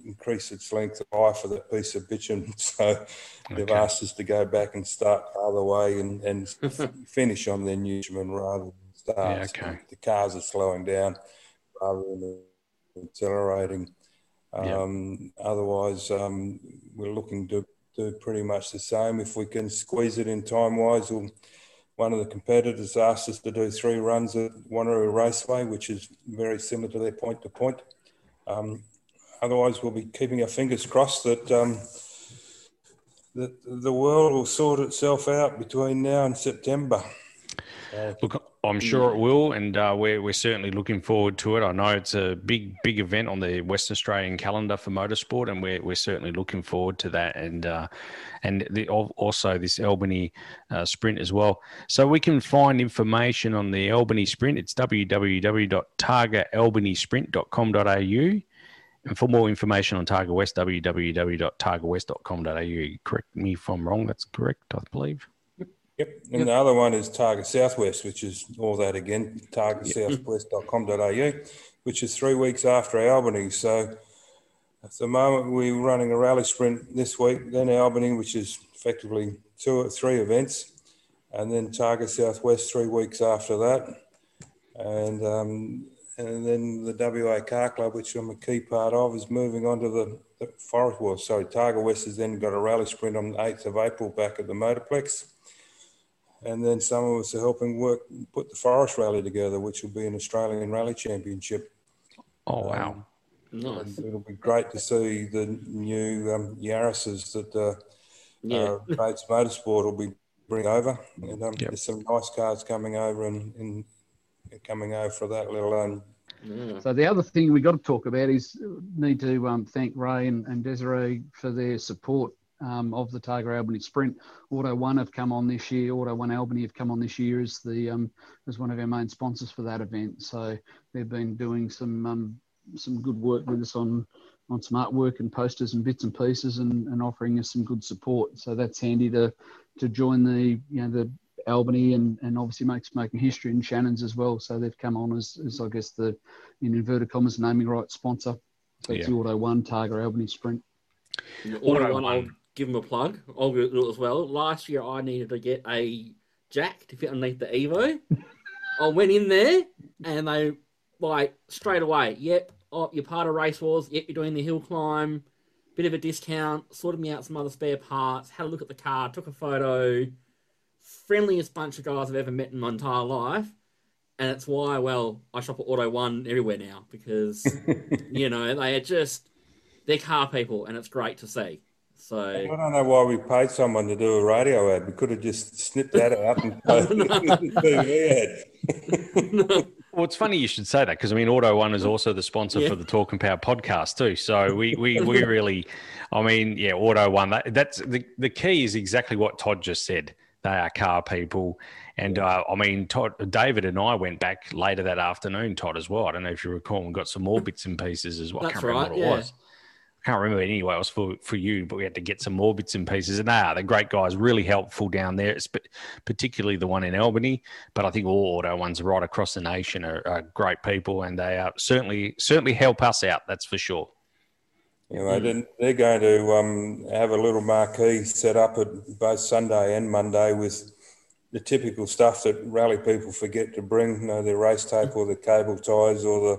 increase its length of life for that piece of bitumen. [LAUGHS] So they've asked us to go back and start the other way and, and [LAUGHS] finish on their new bitumen rather than start. Yeah, okay. The cars are slowing down rather than accelerating. Um, yep. Otherwise, um, we're looking to do pretty much the same. If we can squeeze it in time wise, we'll, one of the competitors asked us to do three runs at Wanneroo Raceway, which is very similar to their point to point. Um, otherwise, we'll be keeping our fingers crossed that um, that the world will sort itself out between now and September. Uh, Look, I'm sure it will, and uh, we're we're certainly looking forward to it. I know it's a big big event on the Western Australian calendar for motorsport, and we're we're certainly looking forward to that, and uh, and the, also this Albany uh, Sprint as well. So we can find information on the Albany Sprint. It's www.targaalbanysprint.com.au And for more information on Targa West, www.targawest.com.au. Correct me if I'm wrong. That's correct, I believe. Yep. And yep. the other one is Targa Southwest, which is all that again, targasouthwest.com.au, which is three weeks after Albany. So at the moment, we're running a rally sprint this week, then Albany, which is effectively two or three events, and then Targa Southwest three weeks after that. And um, and then the WA Car Club, which I'm a key part of, is moving on to the, the Forest Well. So Targa West has then got a rally sprint on the 8th of April back at the Motorplex and then some of us are helping work put the Forest Rally together, which will be an Australian Rally Championship. Oh wow! Um, nice. It'll be great to see the new um, Yaris's that uh, yeah. uh, Bates Motorsport will be bring over, and um, yep. there's some nice cars coming over and, and coming over for that, let alone. Yeah. So the other thing we got to talk about is need to um, thank Ray and, and Desiree for their support um, of the Targa Albany Sprint. Auto One have come on this year. Auto One Albany have come on this year as the um, as one of our main sponsors for that event. So they've been doing some um, some good work with us on on some artwork and posters and bits and pieces and, and offering us some good support. So that's handy to to join the you know the Albany and, and obviously makes making history in Shannon's as well. So they've come on as, as I guess the in inverted commas naming rights sponsor. So it's yeah. the Auto One Targa Albany Sprint. Auto One I'll give them a plug. I'll do it as well. Last year, I needed to get a jack to fit underneath the Evo. [LAUGHS] I went in there and they like straight away. Yep, oh, you're part of Race Wars. Yep, you're doing the hill climb. Bit of a discount. Sorted me out some other spare parts. Had a look at the car. Took a photo. Friendliest bunch of guys I've ever met in my entire life. And it's why, well, I shop at Auto One everywhere now because, [LAUGHS] you know, they are just, they're car people and it's great to see. So I don't know why we paid someone to do a radio ad. We could have just snipped that out and [LAUGHS] [LAUGHS] Well, it's funny you should say that because I mean, Auto One is also the sponsor yeah. for the Talking Power podcast too. So we we, we really, I mean, yeah, Auto One. That, that's the the key is exactly what Todd just said. They are car people, and uh, I mean, Todd, David and I went back later that afternoon. Todd as well. I don't know if you recall, and got some more bits and pieces as well. That's I can't right. Remember what yeah. it was I can't remember anyway. It was for, for you, but we had to get some more bits and pieces. And they are, they're great guys, really helpful down there, particularly the one in Albany. But I think all auto ones right across the nation are, are great people and they are certainly certainly help us out, that's for sure. Anyway, mm. they're going to um, have a little marquee set up at both Sunday and Monday with the typical stuff that rally people forget to bring, you know, their race tape or the cable ties or the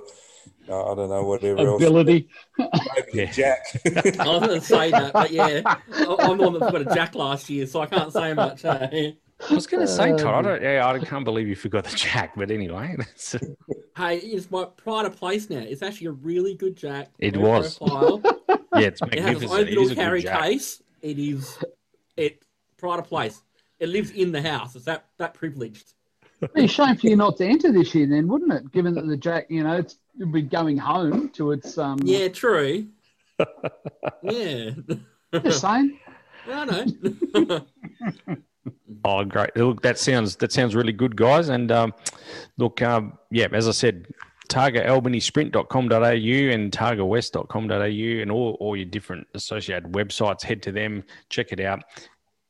I don't know whatever ability. Maybe jack. I was going to say that, but yeah, I'm the one that forgot a jack last year, so I can't say much. Hey? I was going to say, Todd, I don't, yeah, I can't believe you forgot the jack, but anyway. [LAUGHS] hey, it's my pride of place now. It's actually a really good jack. It was. Profile. [LAUGHS] yeah, it's magnificent. It has its own little carry case. It is, it pride of place. It lives in the house. It's that that privileged. It'd be a shame for you not to enter this year, then, wouldn't it? Given that the Jack, you know, it's it'd be going home to its. Um... Yeah, true. [LAUGHS] yeah. Just saying. I know. Oh, great! Look, that sounds that sounds really good, guys. And um, look, um, yeah, as I said, targaalbanysprint.com.au and targawest.com.au and all, all your different associated websites. Head to them, check it out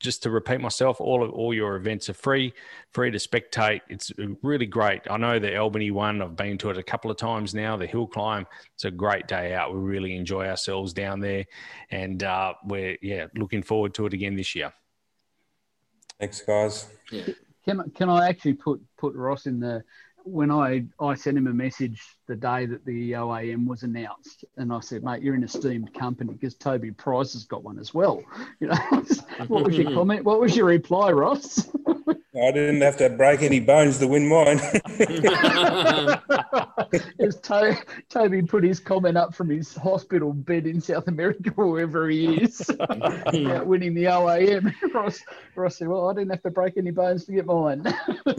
just to repeat myself, all of all your events are free, free to spectate. It's really great. I know the Albany one. I've been to it a couple of times now. The hill climb. It's a great day out. We really enjoy ourselves down there, and uh, we're yeah looking forward to it again this year. Thanks, guys. Yeah. Can can I actually put put Ross in the when I, I sent him a message the day that the OAM was announced, and I said, "Mate, you're an esteemed company because Toby Price has got one as well." [LAUGHS] You know, [LAUGHS] what was your [LAUGHS] comment? What was your reply, Ross? I didn't have to break any bones to win mine. [LAUGHS] As Toby put his comment up from his hospital bed in South America, wherever he is, [LAUGHS] about winning the OAM. [LAUGHS] Ross, Ross said, "Well, I didn't have to break any bones to get mine."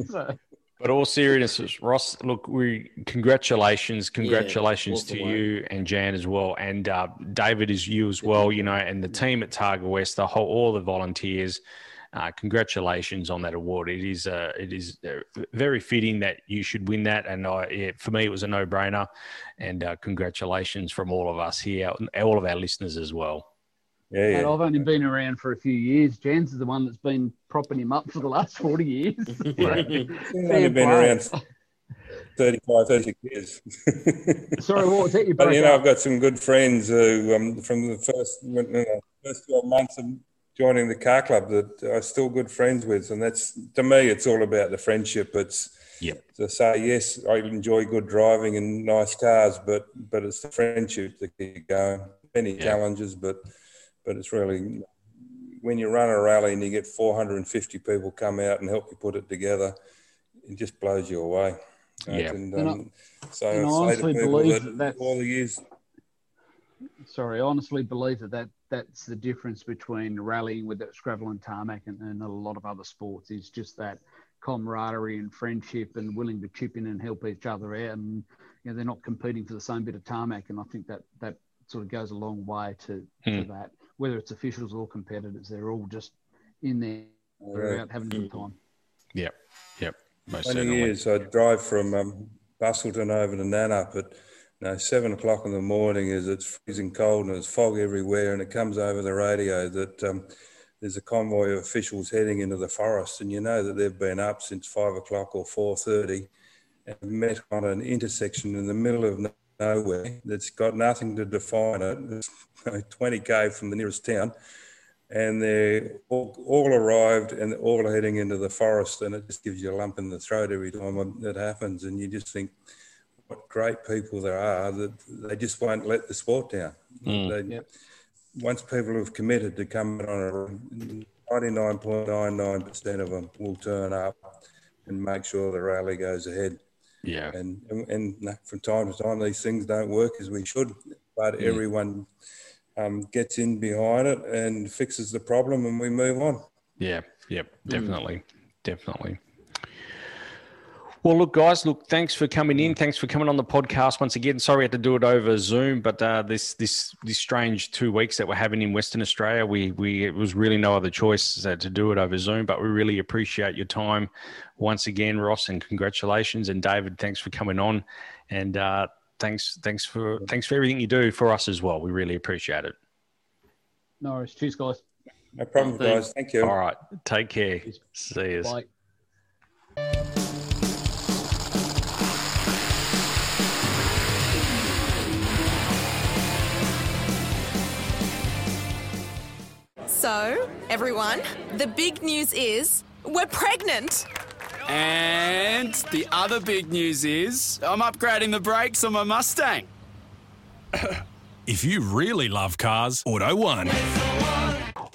so. But all seriousness, Ross, look, we congratulations, congratulations yeah, to you and Jan as well, and uh, David is you as well. You know, and the team at Targa West, the whole, all the volunteers. Uh, congratulations on that award. It is uh, it is uh, very fitting that you should win that, and I, yeah, for me it was a no brainer. And uh, congratulations from all of us here, all of our listeners as well. Yeah, yeah. And I've only been around for a few years. Jens is the one that's been propping him up for the last 40 years. [LAUGHS] yeah. only been around 35, 36 years. [LAUGHS] [LAUGHS] Sorry, what was that? You but, you know, I've got some good friends who, um, from the first, you know, first 12 months of joining the car club that I'm still good friends with. And that's, to me, it's all about the friendship. It's, Yep. To say yes, I enjoy good driving and nice cars, but but it's the friendship that keep going. Many yep. challenges, but but it's really when you run a rally and you get 450 people come out and help you put it together, it just blows you away. Yeah. And, um, so and I honestly believe that that's, all the years. Sorry, I honestly believe that, that that's the difference between rallying with gravel and tarmac and, and a lot of other sports is just that camaraderie and friendship and willing to chip in and help each other out. And you know, they're not competing for the same bit of tarmac. And I think that that sort of goes a long way to, to hmm. that whether it's officials or competitors, they're all just in there yeah. out having a good time. Yep, yep. Most 20 certainly. years, I drive from um, Busselton over to Nannup at you know, seven o'clock in the morning is it's freezing cold and there's fog everywhere, and it comes over the radio that um, there's a convoy of officials heading into the forest, and you know that they've been up since five o'clock or four thirty, and met on an intersection in the middle of nowhere that's got nothing to define it. It's 20k from the nearest town, and they all, all, arrived and all heading into the forest, and it just gives you a lump in the throat every time that happens, and you just think what great people there are that they just won't let the sport down. Mm. They, yep. Once people have committed to come on a 99.99% of them will turn up and make sure the rally goes ahead. Yeah. And, and, and from time to time, these things don't work as we should, but mm. everyone um, gets in behind it and fixes the problem and we move on. Yeah. Yep. Definitely. Mm. Definitely. Well, look, guys, look, thanks for coming in. Thanks for coming on the podcast once again. Sorry I had to do it over Zoom, but uh, this this this strange two weeks that we're having in Western Australia, we we it was really no other choice uh, to do it over Zoom. But we really appreciate your time once again, Ross, and congratulations. And David, thanks for coming on, and uh, thanks thanks for thanks for everything you do for us as well. We really appreciate it. No worries. Cheers, guys. No problem, guys. Thank you. All right. Take care. See you. Bye. So, everyone, the big news is we're pregnant. And the other big news is I'm upgrading the brakes on my Mustang. [COUGHS] if you really love cars, Auto One.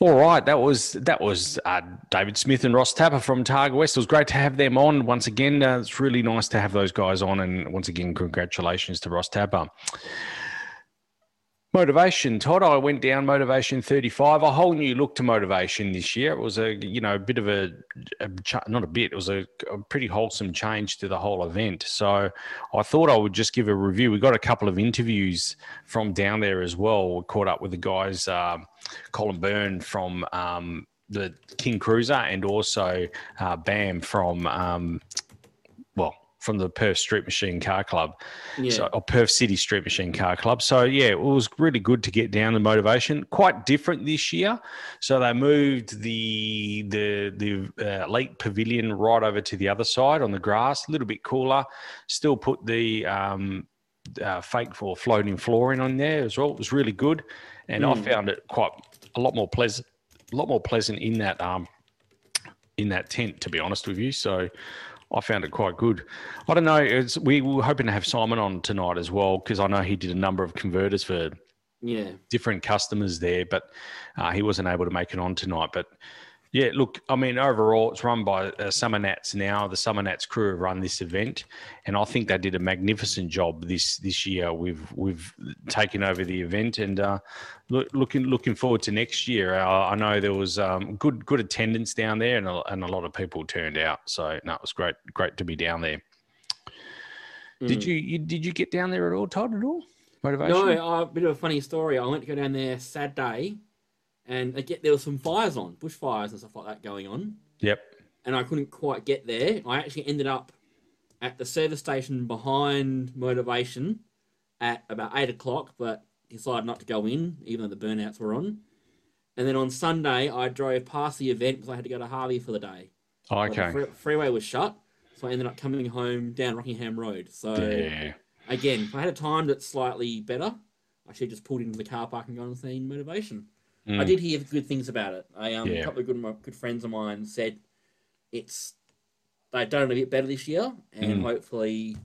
All right, that was that was uh, David Smith and Ross Tapper from Targa West. It was great to have them on once again. Uh, it's really nice to have those guys on, and once again, congratulations to Ross Tapper. Motorvation, Todd. I went down Motorvation 35. A whole new look to Motorvation this year. It was a you know a bit of a, a not a bit. It was a, a, pretty wholesome change to the whole event. So I thought I would just give a review. We got a couple of interviews from down there as well. We caught up with the guys, uh, Colin Byrne from um, the King Cruiser and also uh, Bam from um, from the Perth Street Machine Car Club, yeah. so, or Perth City Street Machine Car Club. So yeah, it was really good to get down the Motorvation. Quite different this year. So they moved the the the uh, late pavilion right over to the other side on the grass, a little bit cooler. Still put the um, uh, fake for floating flooring on there as well. It was really good, and mm. I hmm. found it quite a lot more pleasant, a lot more pleasant in that um in that tent. To be honest with you, so I found it quite good. I don't know. It's, we were hoping to have Simon on tonight as well because I know he did a number of converters for yeah different customers there, but uh, he wasn't able to make it on tonight. But yeah, look, I mean, overall, it's run by uh, Summernats now. The Summernats crew have run this event, and I think they did a magnificent job this this year. We've we've taken over the event, and uh, look, looking looking forward to next year. Uh, I know there was um, good good attendance down there, and a, and a lot of people turned out. So no, it was great great to be down there. Mm. Did you, you did you get down there at all, Todd? At all? Motorvation? No, a bit of a funny story. I went to go down there Saturday and get there were some fires on, bushfires and stuff like that going on. Yep. And I couldn't quite get there. I actually ended up at the service station behind Motorvation at about eight o'clock, but decided not to go in, even though the burnouts were on. And then on Sunday, I drove past the event because I had to go to Harvey for the day. Oh, okay. The freeway was shut, so I ended up coming home down Rockingham Road. So Yeah. again, if I had a time that's slightly better, I should have just pulled into the car park and gone and seen Motorvation. I Mm. did hear good things about it. I um, Yeah. a couple of good good friends of mine said it's they've done it a bit better this year, and Mm. hopefully,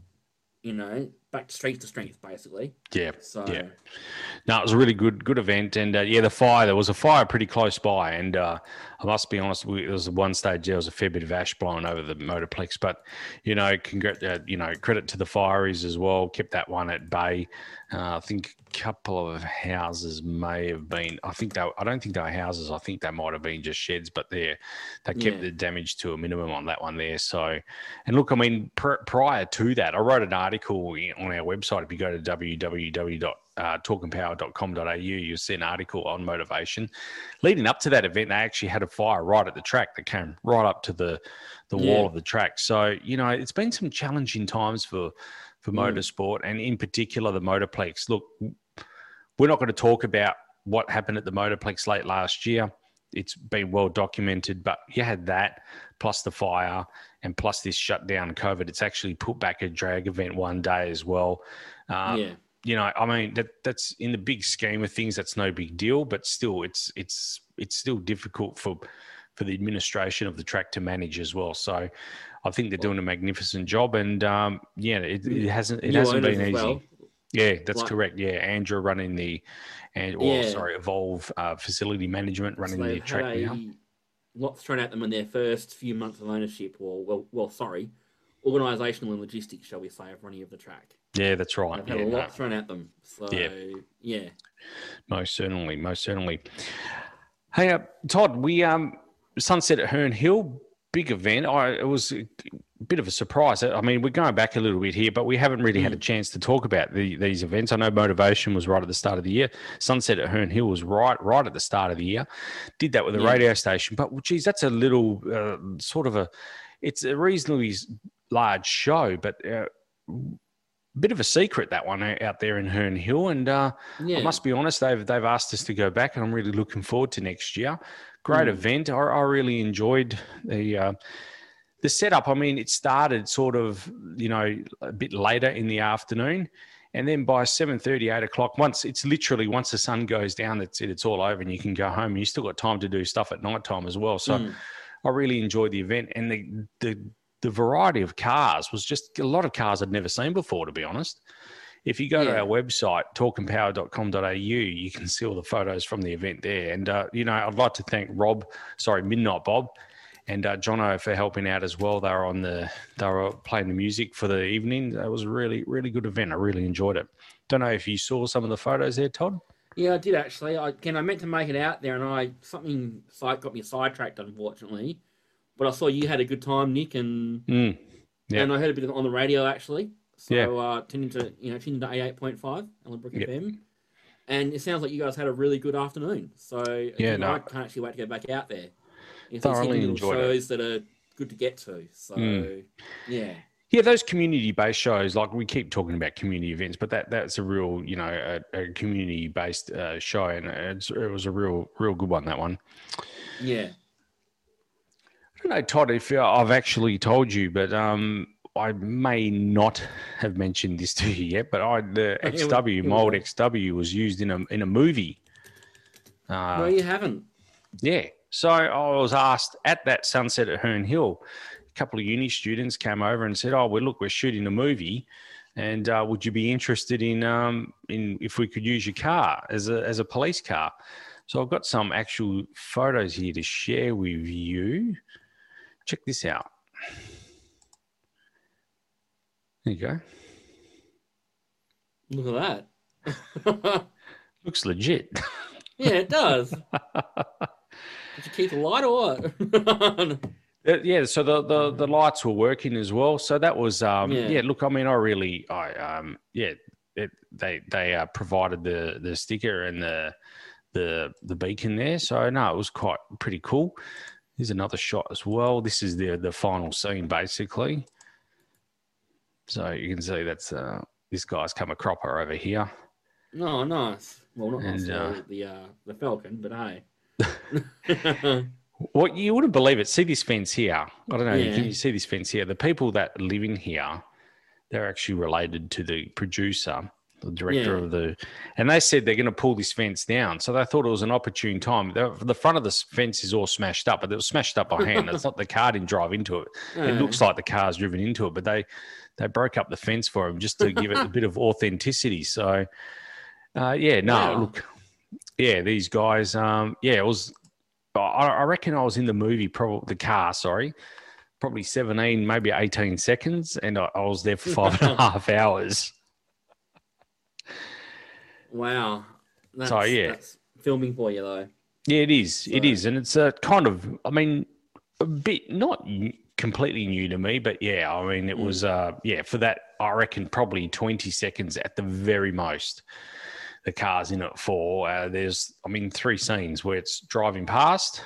you know, back to strength to strength, basically. Yeah. So Yeah. No, it was a really good good event, and uh, yeah, the fire there was a fire pretty close by, and uh, I must be honest, we, there was one stage there was a fair bit of ash blowing over the motorplex, but you know, congr- uh, you know, credit to the fireys as well, kept that one at bay. Uh, I think a couple of houses may have been. I think they. I don't think they were houses. I think they might have been just sheds, but they they kept Yeah. the damage to a minimum on that one there. So, and look, I mean, pr- prior to that, I wrote an article on our website. If you go to www uh, you'll see an article on Motorvation. Leading up to that event, they actually had a fire right at the track that came right up to the the wall of the track. So you know, it's been some challenging times for for Mm. motorsport, and in particular the motorplex. Look, we're not going to talk about what happened at the motorplex late last year. It's been well documented, but you had that plus the fire and plus this shutdown COVID. It's actually put back a drag event one day as well. Um, yeah, you know, I mean that that's in the big scheme of things, that's no big deal. But still, it's it's it's still difficult for for the administration of the track to manage as well. So, I think they're doing a magnificent job, and um, yeah, it, it hasn't it hasn't been easy. well. Yeah, that's Like- correct. Yeah, Andrew running the and or Yeah. sorry, Evolve uh, facility management running So the track now. lots thrown at them in their first few months of ownership, or well, well, sorry, organisational and logistics, shall we say, of running of the track. Yeah, that's right. They've had Yeah, a no, lot thrown at them. So Yeah. yeah, most certainly, most certainly. Hey, uh, Todd, we um sunset at Herne Hill, big event. I it was bit of a surprise. I mean, we're going back a little bit here, but we haven't really had a chance to talk about the, these events. I know Motorvation was right at the start of the year. Sunset at Herne Hill was right right at the start of the year. Did that with a Yeah. radio station, but well, geez, that's a little uh, sort of a. It's a reasonably large show, but. Uh, Bit of a secret that one out out there in Herne Hill, and uh, yeah. I must be honest, they've they've asked us to go back, and I'm really looking forward to next year. Great Mm. event. I, I really enjoyed the uh, the setup. I mean, it started sort of you know a bit later in the afternoon, and then by 7.30, 8 o'clock, once it's literally once the sun goes down, that's it. It's all over, and you can go home. You still got time to do stuff at night time as well. So Mm. I really enjoyed the event, and the the the variety of cars was just a lot of cars I'd never seen before, to be honest. If you go to our website, talkandpower.com.au, you can see all the photos from the event there. And, uh, you know, I'd like to thank Rob, sorry, Midnight Bob, and uh, Jono for helping out as well. They were on the, they were playing the music for the evening. It was a really, really good event. I really enjoyed it. Don't know if you saw some of the photos there, Todd. Yeah, I did actually. I, again, I meant to make it out there, and I something got me sidetracked, unfortunately. But I saw you had a good time, Nick, and Mm. Yeah. and I heard a bit of on the radio actually. So Yeah. uh, tuned into you know tuned into A eight point five Ellenbrook Yep. FM, and it sounds like you guys had a really good afternoon. So Yeah, again, no. I can't actually wait to go back out there. It's Thoroughly enjoyed it. shows that are good to get to. So Mm. yeah, Yeah, those community-based shows, like we keep talking about community events, but that that's a real, you know, a, a community-based uh, show, and it's, it was a real, real good one. That one. yeah. I don't know, Todd, if uh, I've actually told you, but um, I may not have mentioned this [LAUGHS] to you yet. But I, the Oh, XW, here we my old. XW, was used in a in a movie. Uh, no, you haven't. Yeah. So I was asked at that sunset at Herne Hill. A couple of uni students came over and said, "Oh, well, look, we're shooting a movie, and uh, would you be interested in um, in if we could use your car as a as a police car?" So I've got some actual photos here to share with you. Check this out. There you go. Look at that. [LAUGHS] Looks legit. yeah, it does. [LAUGHS] Did you keep the light or what? [LAUGHS] Uh, yeah, so the, the the lights were working as well. So that was um yeah. Yeah. look, I mean, I really I um yeah, it, they they uh, provided the the sticker and the the the beacon there. So no, it was quite pretty cool. Here's another shot as well. This is the the final scene basically. So you can see that's uh, this guy's come a cropper over here. No, nice. Well, not And, nice, uh, the the, uh, the falcon, but hey. [LAUGHS] What you wouldn't believe it. See this fence here. I don't know. Yeah. Can you see this fence here? The people that live in here, they're actually related to the producer, the director Yeah. of the, and they said they're going to pull this fence down. So they thought it was an opportune time. The, the front of the fence is all smashed up, but it was smashed up by hand. it's not the [LAUGHS] car didn't drive into it. It looks like the car's driven into it, but they they broke up the fence for him just to give it a [LAUGHS] bit of authenticity. So, uh, yeah, no, Wow. look, yeah, these guys, um, yeah, it was. I, I reckon I was in the movie, probably the car, sorry, probably 17, maybe 18 seconds, and I, I was there for five and a [LAUGHS] half hours. Wow. That's, So, yeah. That's filming for you, though. Yeah, it is. It So- is, and it's a kind of. I mean, a bit not completely new to me, but yeah, I mean, it Mm. was. Uh, yeah, for that, I reckon probably twenty seconds at the very most. The car's in it for. Uh, there's, I mean, three scenes where it's driving past,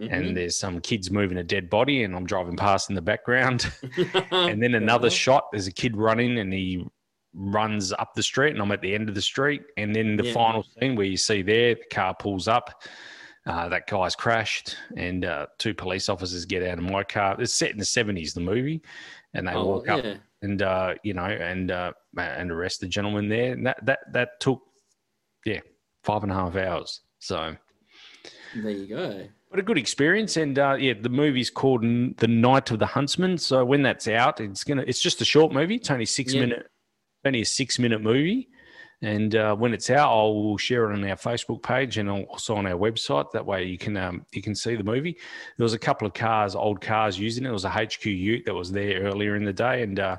Mhm. and there's some kids moving a dead body, and I'm driving past in the background. [LAUGHS] and then another shot there's a kid running and he runs up the street and i'm at the end of the street and then the Yeah. final scene where you see there the car pulls up uh, that guy's crashed and uh, two police officers get out of my car it's set in the 70s the movie and they Oh, walk up and uh, you know and uh, and arrest the gentleman there and that that that took yeah five and a half hours so There you go. but a good experience, and uh, yeah, the movie's called The Night of the Huntsman. So when that's out, it's gonna it's just a short movie. It's only six Yeah. minute, only a six minute movie. And uh, when it's out, I'll share it on our Facebook page and also on our website. That way, you can um, you can see the movie. There was a couple of cars, old cars using it. It was a HQ Ute that was there earlier in the day, and uh,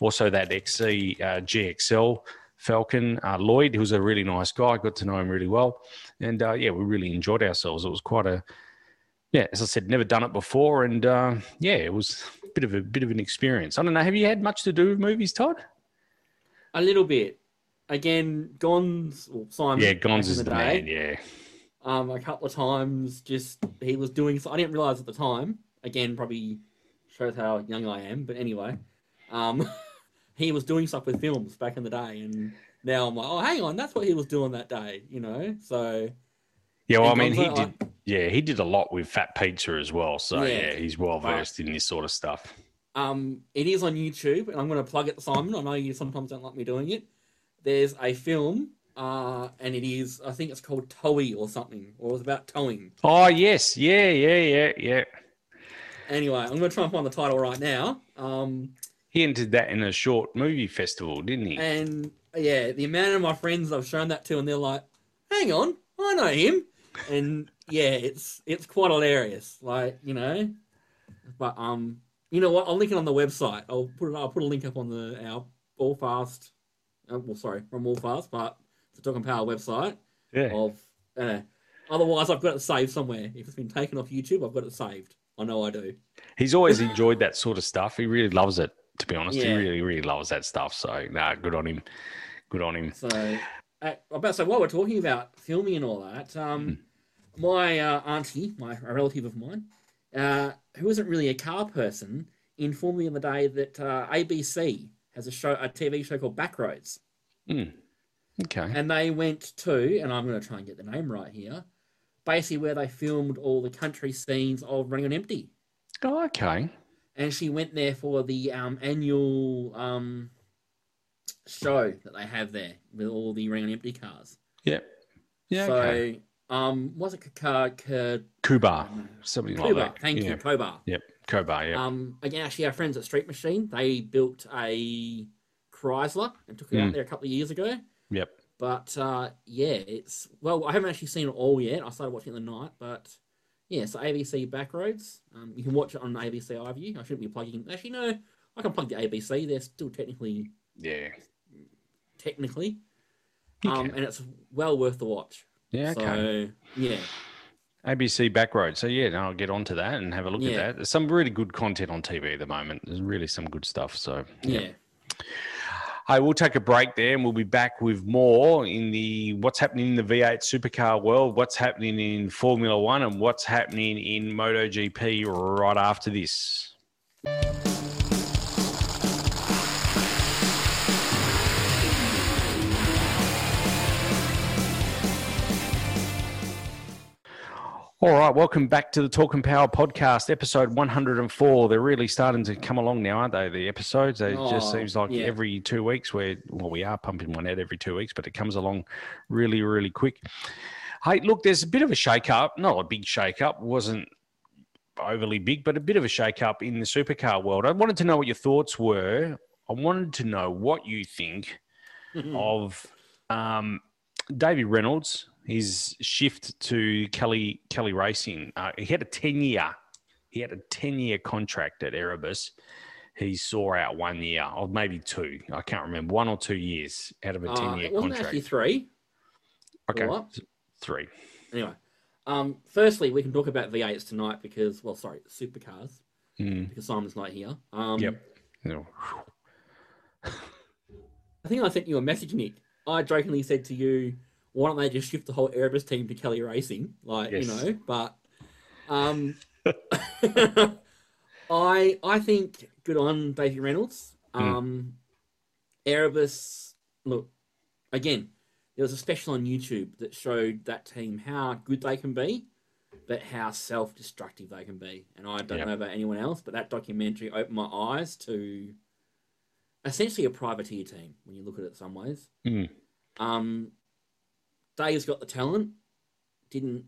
also that XC uh, GXL Falcon uh, Lloyd, who's a really nice guy. Got to know him really well, and uh, yeah, we really enjoyed ourselves. It was quite a yeah, as I said, never done it before, and uh, yeah, it was a bit of a bit of an experience. I don't know. Have you had much to do with movies, Todd? A little bit. Again, Gonz, or Simon. yeah, Gonz is the the man. Yeah, Um, a couple of times, just he was doing. So I didn't realize at the time. Again, probably shows how young I am. But anyway, um, [LAUGHS] he was doing stuff with films back in the day, and now I'm like, oh, hang on, that's what he was doing that day. You know, so yeah. Well, I mean, he did. Yeah, he did a lot with Fat Pizza as well. So Yeah. yeah, he's well versed in this sort of stuff. Um, it is on YouTube, and I'm going to plug it, Simon. I know you sometimes don't like me doing it. There's a film, uh, and it is, I think it's called Towie or something, or it's about towing. Oh yes, yeah, yeah, yeah, yeah. Anyway, I'm going to try and find the title right now. Um, He entered that in a short movie festival, didn't he? and yeah, the amount of my friends I've shown that to, and they're like, "Hang on, I know him," and yeah, it's it's quite hilarious. Like you know, but um, you know what? I'll link it on the website. I'll put it. I'll put a link up on the our All Fast. Uh, well, sorry, from All Fast, but the Talking Power website. Yeah. Of uh, otherwise, I've got it saved somewhere. If it's been taken off YouTube, I've got it saved. I know I do. He's always enjoyed that sort of stuff. He really loves it. To be honest, he really, really loves that stuff. So, nah, good on him. Good on him. So, uh, about so while we're talking about filming and all that, um, my uh, auntie, my a relative of mine, uh, who isn't really a car person, informed me on the day that uh, ABC has a show, a TV show called Backroads, Mm. Okay. and they went to, and I'm going to try and get the name right here, basically where they filmed all the country scenes of Running on Empty, Oh, okay. And she went there for the um, annual um, show that they have there with all the Running on Empty cars. Yep. Yeah. so, okay. um, was it Kakar? K- Kubar, something like that. thank yeah. you, Kobar. Yep. Kobar. Yeah. Um, again, actually, our friends at Street Machine, they built a Chrysler and took it out Mm. there a couple of years ago. yep. But uh, yeah, it's well, I haven't actually seen it all yet. I started watching it the night, but yeah, so ABC Backroads. Um, you can watch it on ABC iView. I shouldn't be plugging. Actually, no, I can plug the ABC. They're still technically, Yeah. technically, um, can. and it's well worth the watch. Yeah. Okay. So yeah, ABC Backroad. So yeah, no, I'll get onto that and have a look Yeah. at that. There's some really good content on TV at the moment. There's really some good stuff. So yeah. Hey, we'll take a break there and we'll be back with more in the what's happening in the V8 supercar world, what's happening in Formula One, and what's happening in MotoGP right after this. All right, welcome back to the Talking Power podcast, episode 104. They're really starting to come along now, aren't they? The episodes. It Oh, just seems like yeah. every two weeks. We're well, we are pumping one out every two weeks, but it comes along really, really quick. Hey, look, there's a bit of a shake up. Not a big shake up. wasn't overly big, but a bit of a shake up in the supercar world. I wanted to know what your thoughts were. I wanted to know what you think [LAUGHS] of um, Davey Reynolds, his shift to Kelly Kelly Racing. Uh, he had a ten year, he had a ten year contract at Erebus. He saw out one year, or maybe two. I can't remember, one or two years out of a Uh, ten year wasn't contract. actually three. okay, what? three. Anyway, um, firstly, we can talk about V8s tonight because, well, sorry, supercars Mm. because Simon's not here. Um, Yep. No. I think I sent you a message, Nick. I jokingly said to you, "Why don't they just shift the whole Erebus team to Kelly Racing?" Like Yes. you know, but um, [LAUGHS] I I think good on Davey Reynolds. Um, Erebus, look again. There was a special on YouTube that showed that team how good they can be, but how self-destructive they can be. And I don't Yep. know about anyone else, but that documentary opened my eyes to essentially a privateer team when you look at it some ways. Mm. Um, Dave's got the talent, didn't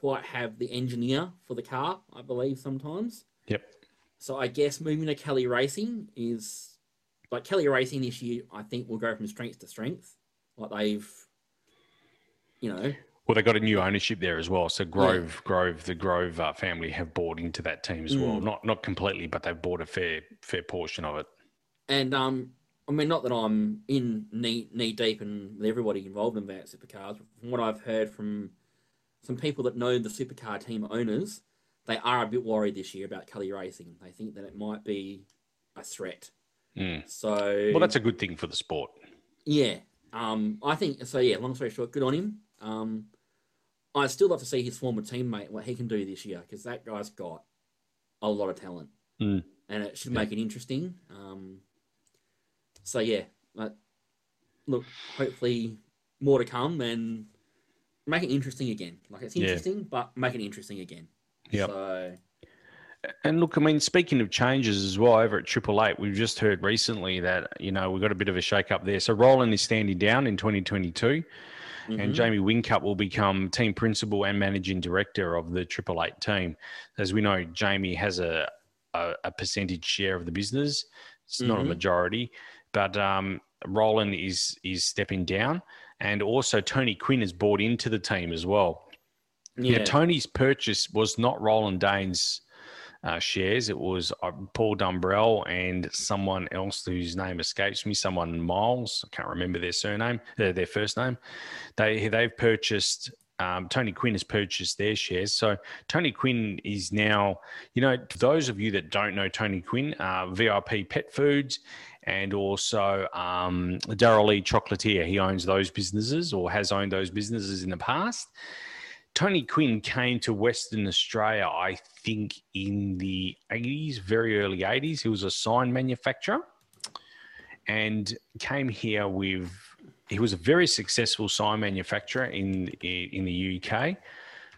quite have the engineer for the car, I believe, sometimes. Yep. So I guess moving to Kelly Racing is like Kelly Racing this year, I think will go from strength to strength. Like they've, you know, Well, they got a new ownership there as well. So Grove, Grove, the Grove uh, family have bought into that team as well. Mm. Not not completely, but they've bought a fair fair portion of it. and um, I mean, not that I'm in knee knee deep in everybody involved in that supercars. But from what I've heard from some people that know the supercar team owners, they are a bit worried this year about Kelly Racing. They think that it might be a threat. Mm. So Well, that's a good thing for the sport. Yeah. Um, I think so. Yeah. Long story short, good on him. Um, I'd still love to see his former teammate what he can do this year because that guy's got a lot of talent, Mm. and it should make it interesting. Um, so yeah, but look, hopefully more to come and make it interesting again. Like it's Yeah. interesting, but make it interesting again. Yeah. So And look, I mean, speaking of changes as well over at Triple Eight, we've just heard recently that you know we've got a bit of a shake up there. So Roland is standing down in 2022, mhm. and Jamie Whincup will become team principal and managing director of the Triple Eight team. As we know, Jamie has a a, a percentage share of the business. It's not a Mhm. majority, but um, Roland is is stepping down, and also Tony Quinn has bought into the team as well. yeah, Now, Tony's purchase was not Roland Dane's uh, shares. It was uh, Paul Dumbrell and someone else whose name escapes me. Someone Miles. I can't remember their surname, uh, their first name. They they've purchased. Um, Tony Quinn has purchased their shares. So Tony Quinn is now, you know, those of you that don't know Tony Quinn, uh, VIP Pet Foods and also um, Darrell Lea Chocolatier. He owns those businesses or has owned those businesses in the past. Tony Quinn came to Western Australia, I think, in the 80s, very early 80s. He was a sign manufacturer and came here with, he was a very successful sign manufacturer in, in the UK.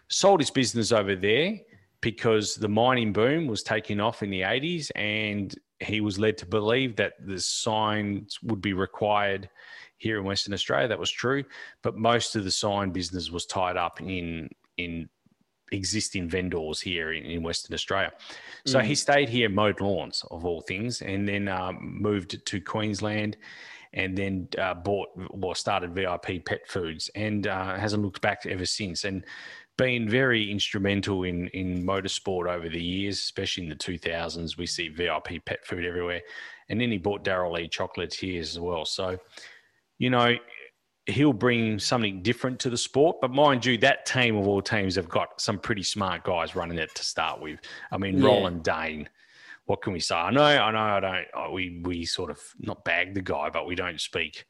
Sold his business over there because the mining boom was taking off in the 80s and he was led to believe that the signs would be required here in Western Australia. That was true, but most of the sign business was tied up in in existing vendors here in, in Western Australia. So he stayed here, mowed lawns of all things, and then um, moved to Queensland, and then uh, bought or started VIP Pet Foods, and uh, hasn't looked back ever since. And been very instrumental in in motorsport over the years, especially in the 2000s. We see VIP Pet Food everywhere, and then he bought Darrell Lea Chocolatiers as well. So you know, he'll bring something different to the sport. But mind you, that team of all teams have got some pretty smart guys running it to start with. I mean, Yeah. Roland Dane. what can we say? I know, I know, I don't. oh, We we sort of not bag the guy, but we don't speak.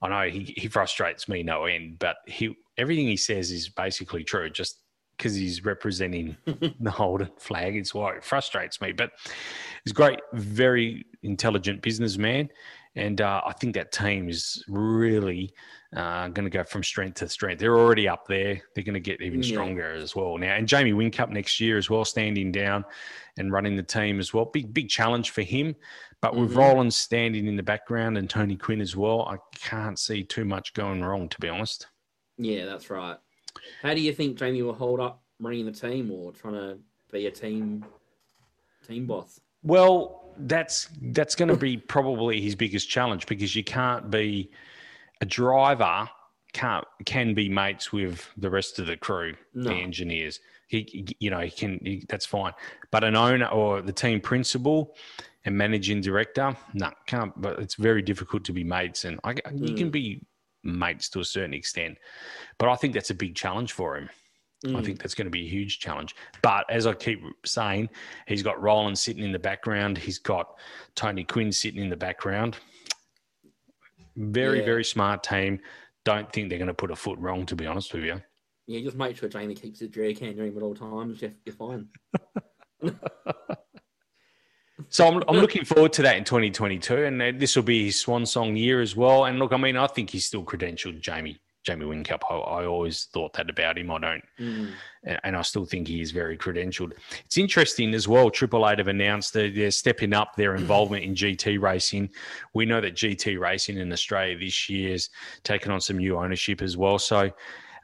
I know he, he frustrates me no end, but he everything he says is basically true. Just because he's representing [LAUGHS] the Holden flag, it's why it frustrates me. But he's great, very intelligent businessman, and uh, I think that team is really uh, going to go from strength to strength. They're already up there. They're going to get even Yeah. stronger as well now. And Jamie Whincup next year as well, standing down and running the team as well. Big big challenge for him. But with Mhm. Roland standing in the background and Tony Quinn as well, I can't see too much going wrong, to be honest. Yeah, that's right. How do you think Jamie will hold up running the team or trying to be a team team boss? Well, that's that's going to be probably his biggest challenge because you can't be a driver can't can be mates with the rest of the crew, No. the engineers. He, you know, he can. He, that's fine. But an owner or the team principal and managing director, no, can't. But it's very difficult to be mates, and I, you can Mm. be mates to a certain extent. But I think that's a big challenge for him. I Mm. think that's going to be a huge challenge. But as I keep saying, he's got Roland sitting in the background. He's got Tony Quinn sitting in the background. Very, Yeah. very smart team. Don't think they're going to put a foot wrong, to be honest with you. Yeah, just make sure Jamie keeps his jerry can during at all times. You're, you're fine. [LAUGHS] So I'm, I'm looking forward to that in 2022, and uh, this will be his swan song year as well. And look, I mean, I think he's still credentialed, Jamie. Jamie Whincup. I, I always thought that about him. I don't Mm. and and I still think he is very credentialed. It's interesting as well. Triple Eight have announced that they're stepping up their involvement in GT racing. We know that GT racing in Australia this year's taken on some new ownership as well. So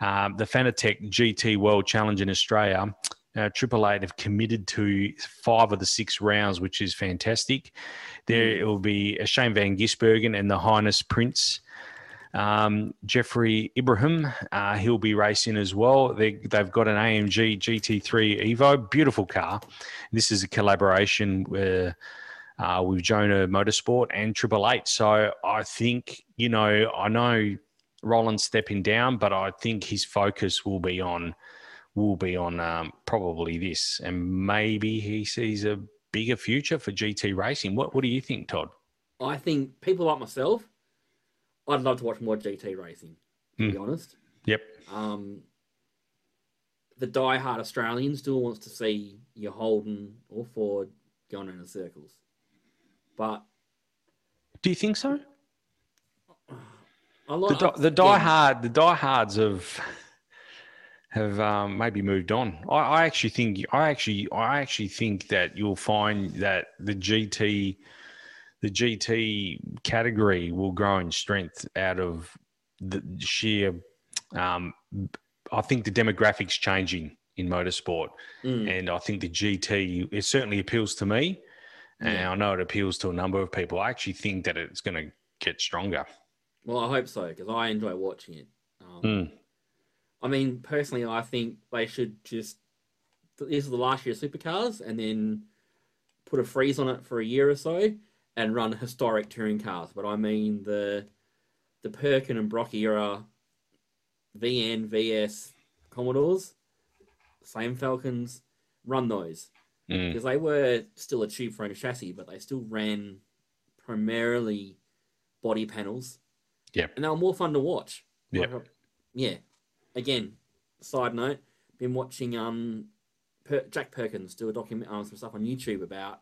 um, the Fanatec GT World Challenge in Australia. Uh, Triple Eight have committed to five of the six rounds, which is fantastic. There it will be uh, Shane Van Gisbergen and the Highness Prince um, Jefri Ibrahim, uh, he'll be racing as well. They, they've got an AMG GT3 Evo, beautiful car. This is a collaboration with, uh, with Johor Motorsport and Triple Eight. So I think, you know, I know Roland's stepping down, but I think his focus will be on will be on um, probably this, and maybe he sees a bigger future for GT racing. What What do you think, Todd? I think people like myself, I'd love to watch more GT racing, to be Mm. honest. Yep. Um, the die-hard Australian still wants to see your Holden or Ford going in circles. But Do you think so? [SIGHS] I like the, the die hard the diehards have have um, maybe moved on. I, I actually think I actually I actually think that you'll find that the GT the GT category will grow in strength out of the sheer. Um, I think the demographics changing in motorsport, Mm. and I think the GT it certainly appeals to me, and Yeah. I know it appeals to a number of people. I actually think that it's going to get stronger. Well, I hope so because I enjoy watching it. Um, Mm. I mean, personally, I think they should just this is the last year of supercars, and then put a freeze on it for a year or so, and run historic touring cars. But I mean the the Perkin and Brock era VN VS Commodores, same Falcons, run those Mm. because they were still a tube frame chassis, but they still ran primarily body panels. Yep. And they were more fun to watch. Yep. Like, yeah. Again, side note, been watching um per- Jack Perkins do a document um, some stuff on YouTube about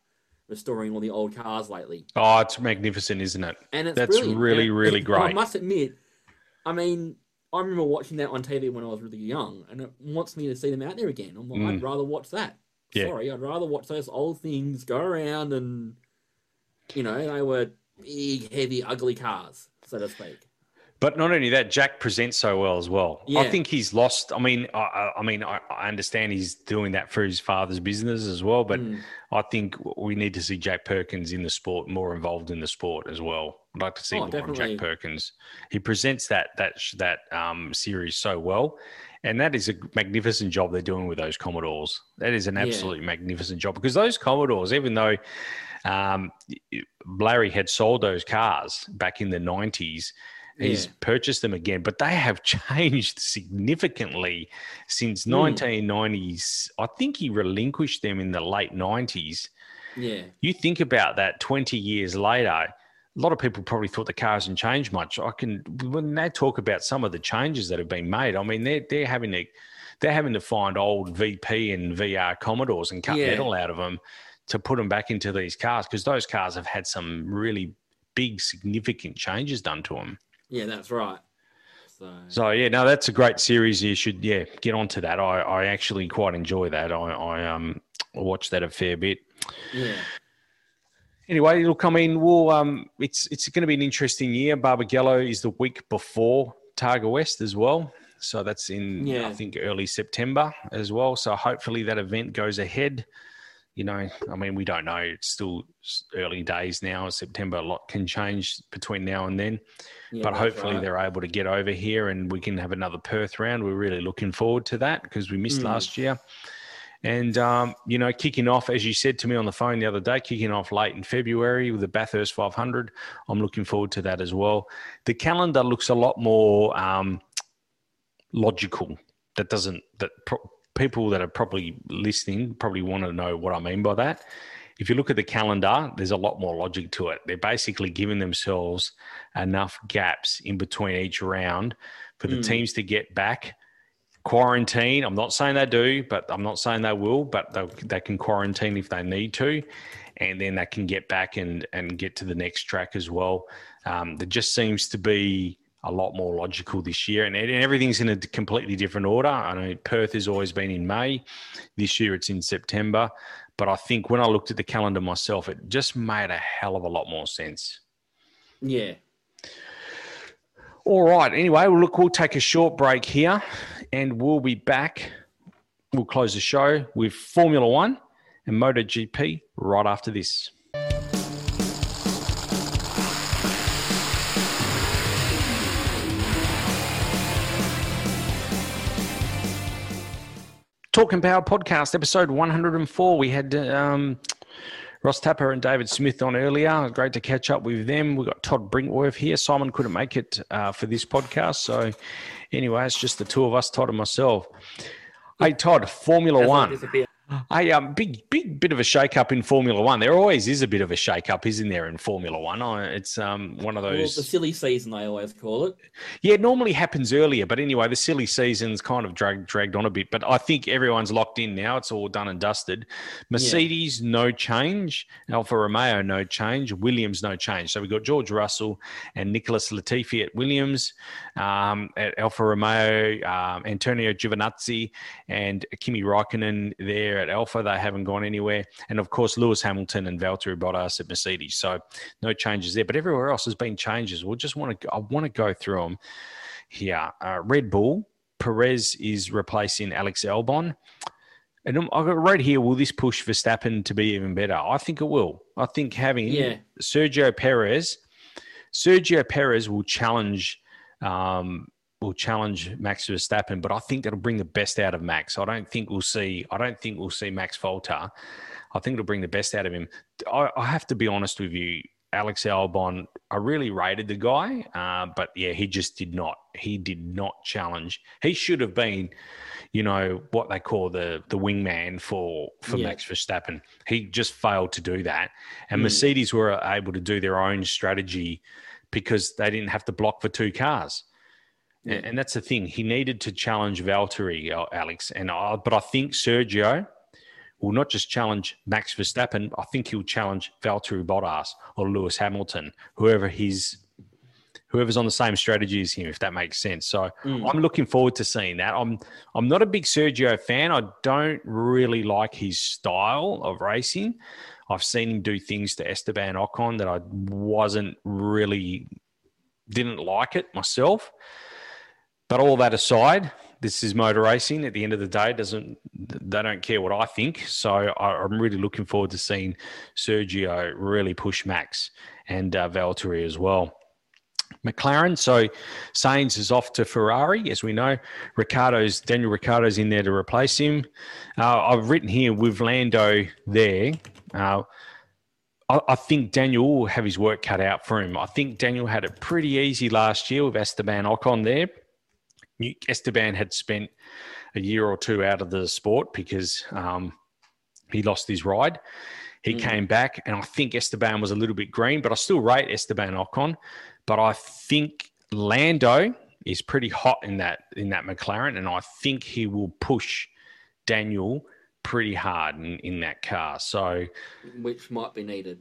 restoring all the old cars lately. Oh, it's magnificent, isn't it? And it's That's brilliant. really, And really great. I must admit, I mean, I remember watching that on TV when I was really young, and it wants me to see them out there again. I'm like, I'd Mm. rather watch that. Yeah. Sorry, I'd rather watch those old things go around and, you know, they were big, heavy, ugly cars, so to speak. But not only that, Jack presents so well as well. I think he's lost. I mean, I- I, mean, I, I understand he's doing that for his father's business as well. But Mm. I think we need to see Jack Perkins in the sport, more involved in the sport as well. I'd like to see Oh, more definitely. Jack Perkins. He presents that that that um, series so well, and that is a magnificent job they're doing with those Commodores. That is an Yeah. absolutely magnificent job because those Commodores, even though um, Larry had sold those cars back in the nineties. He's Yeah. purchased them again, but they have [LAUGHS] changed significantly since Hmm. 1990s. I think he relinquished them in the late 90s Yeah. You think about that 20 years later, a lot of people probably thought the car hasn't changed much. I can when they talk about some of the changes that have been made, I mean they're they're having to they're having to find old VP and VR Commodores and cut Yeah. metal out of them to put them back into these cars because those cars have had some really big significant changes done to them. Yeah, that's right. So, So yeah, no, that's a great series. You should yeah get onto that. I, I actually quite enjoy that. I, I um watch that a fair bit. yeah. Anyway, look, I mean, we'll um, it's it's going to be an interesting year. Barbagallo is the week before Targa West as well, so that's in Yeah. I think early September as well. So hopefully that event goes ahead. You know, I mean, we don't know. It's still early days now. September, a lot can change between now and then. Yeah, but hopefully right. they're able to get over here and we can have another Perth round. We're really looking forward to that because we missed Mm. last year. And, um, you know, kicking off, as you said to me on the phone the other day, kicking off late in February with the Bathurst 500. I'm looking forward to that as well. The calendar looks a lot more um, logical. That doesn't, that pro- people that are probably listening probably want to know what I mean by that. If you look at the calendar, there's a lot more logic to it. They're basically giving themselves enough gaps in between each round for the Mm. teams to get back quarantine. I'm not saying they do, but I'm not saying they will, but they, they can quarantine if they need to. And then they can get back and, and get to the next track as well. Um, there just seems to be a lot more logical this year, and, and everything's in a completely different order. I know Perth has always been in May. This year it's in September. But I think when I looked at the calendar myself, it just made a hell of a lot more sense. Yeah. All right. Anyway, well, look, we'll take a short break here and we'll be back. We'll close the show with Formula One and MotoGP right after this. Talking Power podcast, episode 104. We had um, Ross Tapper and David Smith on earlier. Great to catch up with them. We've got Todd Brinkworth here. Simon couldn't make it uh, for this podcast. So, anyway, it's just the two of us, Todd and myself. Hey, Todd, Formula One. Hey, um, big, big bit of a shake-up in Formula One. There always is a bit of a shake-up, isn't there, in Formula One? It's um, one of Well, those. the silly season, I always call it. Yeah, it normally happens earlier, but anyway, the silly season's kind of dragged dragged on a bit. But I think everyone's locked in now. It's all done and dusted. Mercedes, no change. Alfa Romeo, no change. Williams, no change. So we've got George Russell and Nicholas Latifi at Williams, um, at Alfa Romeo, um, Antonio Giovinazzi and Kimi Raikkonen there at Alfa. They haven't gone anywhere. And of course, Lewis Hamilton and Valtteri Bottas at Mercedes. So no changes there. But everywhere else has been changes. We'll just want to. I want to go through them here. Uh, Red Bull, Perez is replacing Alex Albon. And I've got right here, will this push Verstappen to be even better? I think it will. I think having Yeah. Sergio Perez, Sergio Perez will challenge, um, will challenge Max Verstappen, but I think that'll bring the best out of Max. I don't think we'll see. I don't think we'll see Max falter. I think it'll bring the best out of him. I, I have to be honest with you, Alex Albon. I really rated the guy, uh, but yeah, he just did not. He did not challenge. He should have been, you know, what they call the the wingman for for Yeah. Max Verstappen. He just failed to do that, and Hmm. Mercedes were able to do their own strategy because they didn't have to block for two cars. Yeah. And, and that's the thing. He needed to challenge Valtteri, uh, Alex, and I, but I think Sergio will not just challenge Max Verstappen. I think he'll challenge Valtteri Bottas or Lewis Hamilton, whoever he's whoever's on the same strategy as him, if that makes sense. So Mm. I'm looking forward to seeing that. I'm I'm not a big Sergio fan. I don't really like his style of racing. I've seen him do things to Esteban Ocon that I wasn't really didn't like it myself. But all that aside, this is motor racing. At the end of the day, doesn't they don't care what I think. So I, I'm really looking forward to seeing Sergio really push Max and uh, Valtteri as well. McLaren. So Sainz is off to Ferrari, as we know. Ricciardo's Daniel Ricciardo's in there to replace him. Uh, I've written here with Lando there. Uh, I, I think Daniel will have his work cut out for him. I think Daniel had it pretty easy last year with Esteban Ocon there. Esteban had spent a year or two out of the sport because um, he lost his ride. He mm. came back, and I think Esteban was a little bit green, but I still rate Esteban Ocon. But I think Lando is pretty hot in that in that McLaren, and I think he will push Daniel pretty hard in, in that car. So, which might be needed.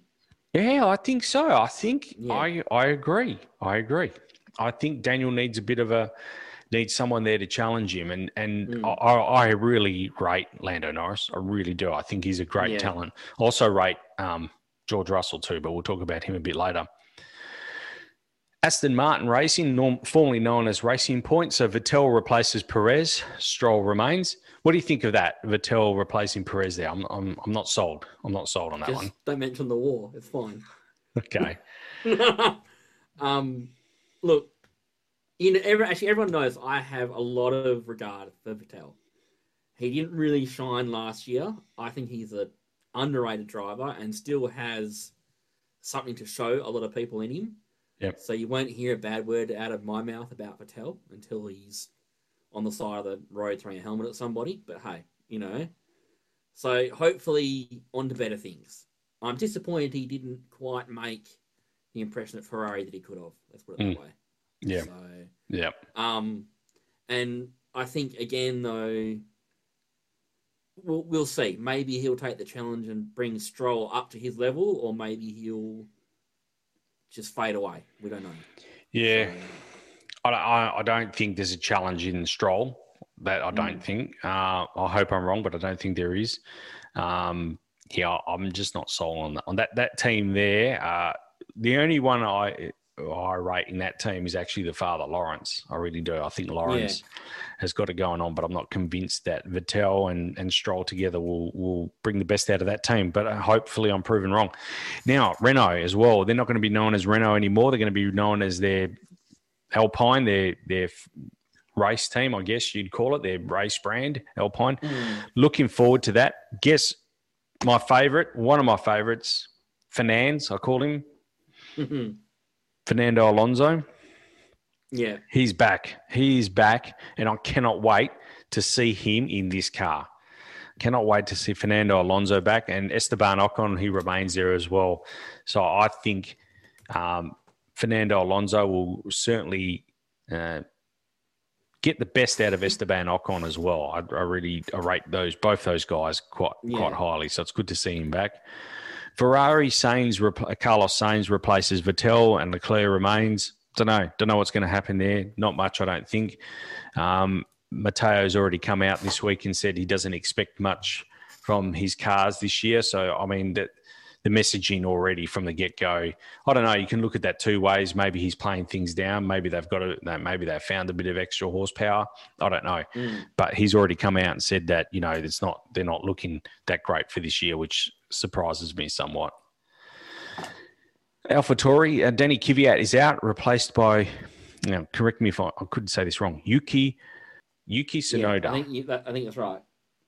Yeah, I think so. I think yeah. I I agree. I agree. I think Daniel needs a bit of a needs someone there to challenge him, and and mm. I, I, really rate Lando Norris. I really do. I think he's a great yeah. talent. Also rate um, George Russell too, but we'll talk about him a bit later. Aston Martin Racing, norm, formerly known as Racing Point. So Vettel replaces Perez, Stroll remains. What do you think of that? Vettel replacing Perez there? I'm, I'm, I'm not sold. I'm not sold on that Just one. Don't mention the war. It's fine. Okay. [LAUGHS] um, look, know, every, actually, everyone knows I have a lot of regard for Vettel. He didn't really shine last year. I think he's an underrated driver and still has something to show a lot of people in him. Yep. So you won't hear a bad word out of my mouth about Vettel until he's on the side of the road throwing a helmet at somebody. But hey, you know. So hopefully on to better things. I'm disappointed he didn't quite make the impression at Ferrari that he could have. Let's put it that mm. way. Yeah. So, yeah. Um, and I think again though, we'll we'll see. Maybe he'll take the challenge and bring Stroll up to his level, or maybe he'll just fade away. We don't know. Yeah, so, I, I don't think there's a challenge in Stroll. That I don't mm. think. Uh, I hope I'm wrong, but I don't think there is. Um, yeah, I'm just not sold on that. On that that team there, uh, the only one I I rate in that team is actually the father, Lawrence. I really do. I think Lawrence yeah. has got it going on, but I'm not convinced that Vettel and, and Stroll together will, will bring the best out of that team. But uh, hopefully I'm proven wrong. Now, Renault as well. They're not going to be known as Renault anymore. They're going to be known as their Alpine, their, their race team, I guess you'd call it, their race brand, Alpine. Mm. Looking forward to that. Guess my favorite, one of my favorites, Fernandes, I call him. Mm-hmm. [LAUGHS] Fernando Alonso. Yeah. He's back. He's back. And I cannot wait to see him in this car. Cannot wait to see Fernando Alonso back and Esteban Ocon, he remains there as well. So I think um, Fernando Alonso will certainly uh, get the best out of Esteban Ocon as well. I, I really I rate those both those guys quite yeah. quite highly. So it's good to see him back. Ferrari Sainz, Carlos Sainz replaces Vettel and Leclerc remains. Don't know. Don't know what's going to happen there. Not much, I don't think. Um, Matteo's already come out this week and said he doesn't expect much from his cars this year. So, I mean, that the messaging already from the get go. I don't know. You can look at that two ways. Maybe he's playing things down. Maybe they've got a, maybe they've found a bit of extra horsepower. I don't know. Mm. But he's already come out and said that you know it's not they're not looking that great for this year, which surprises me somewhat. AlphaTauri, uh, Danny Kvyat is out, replaced by. You know, correct me if I, I couldn't say this wrong. Yuki Yuki Tsunoda. Yeah, I, think you, that, I think that's right.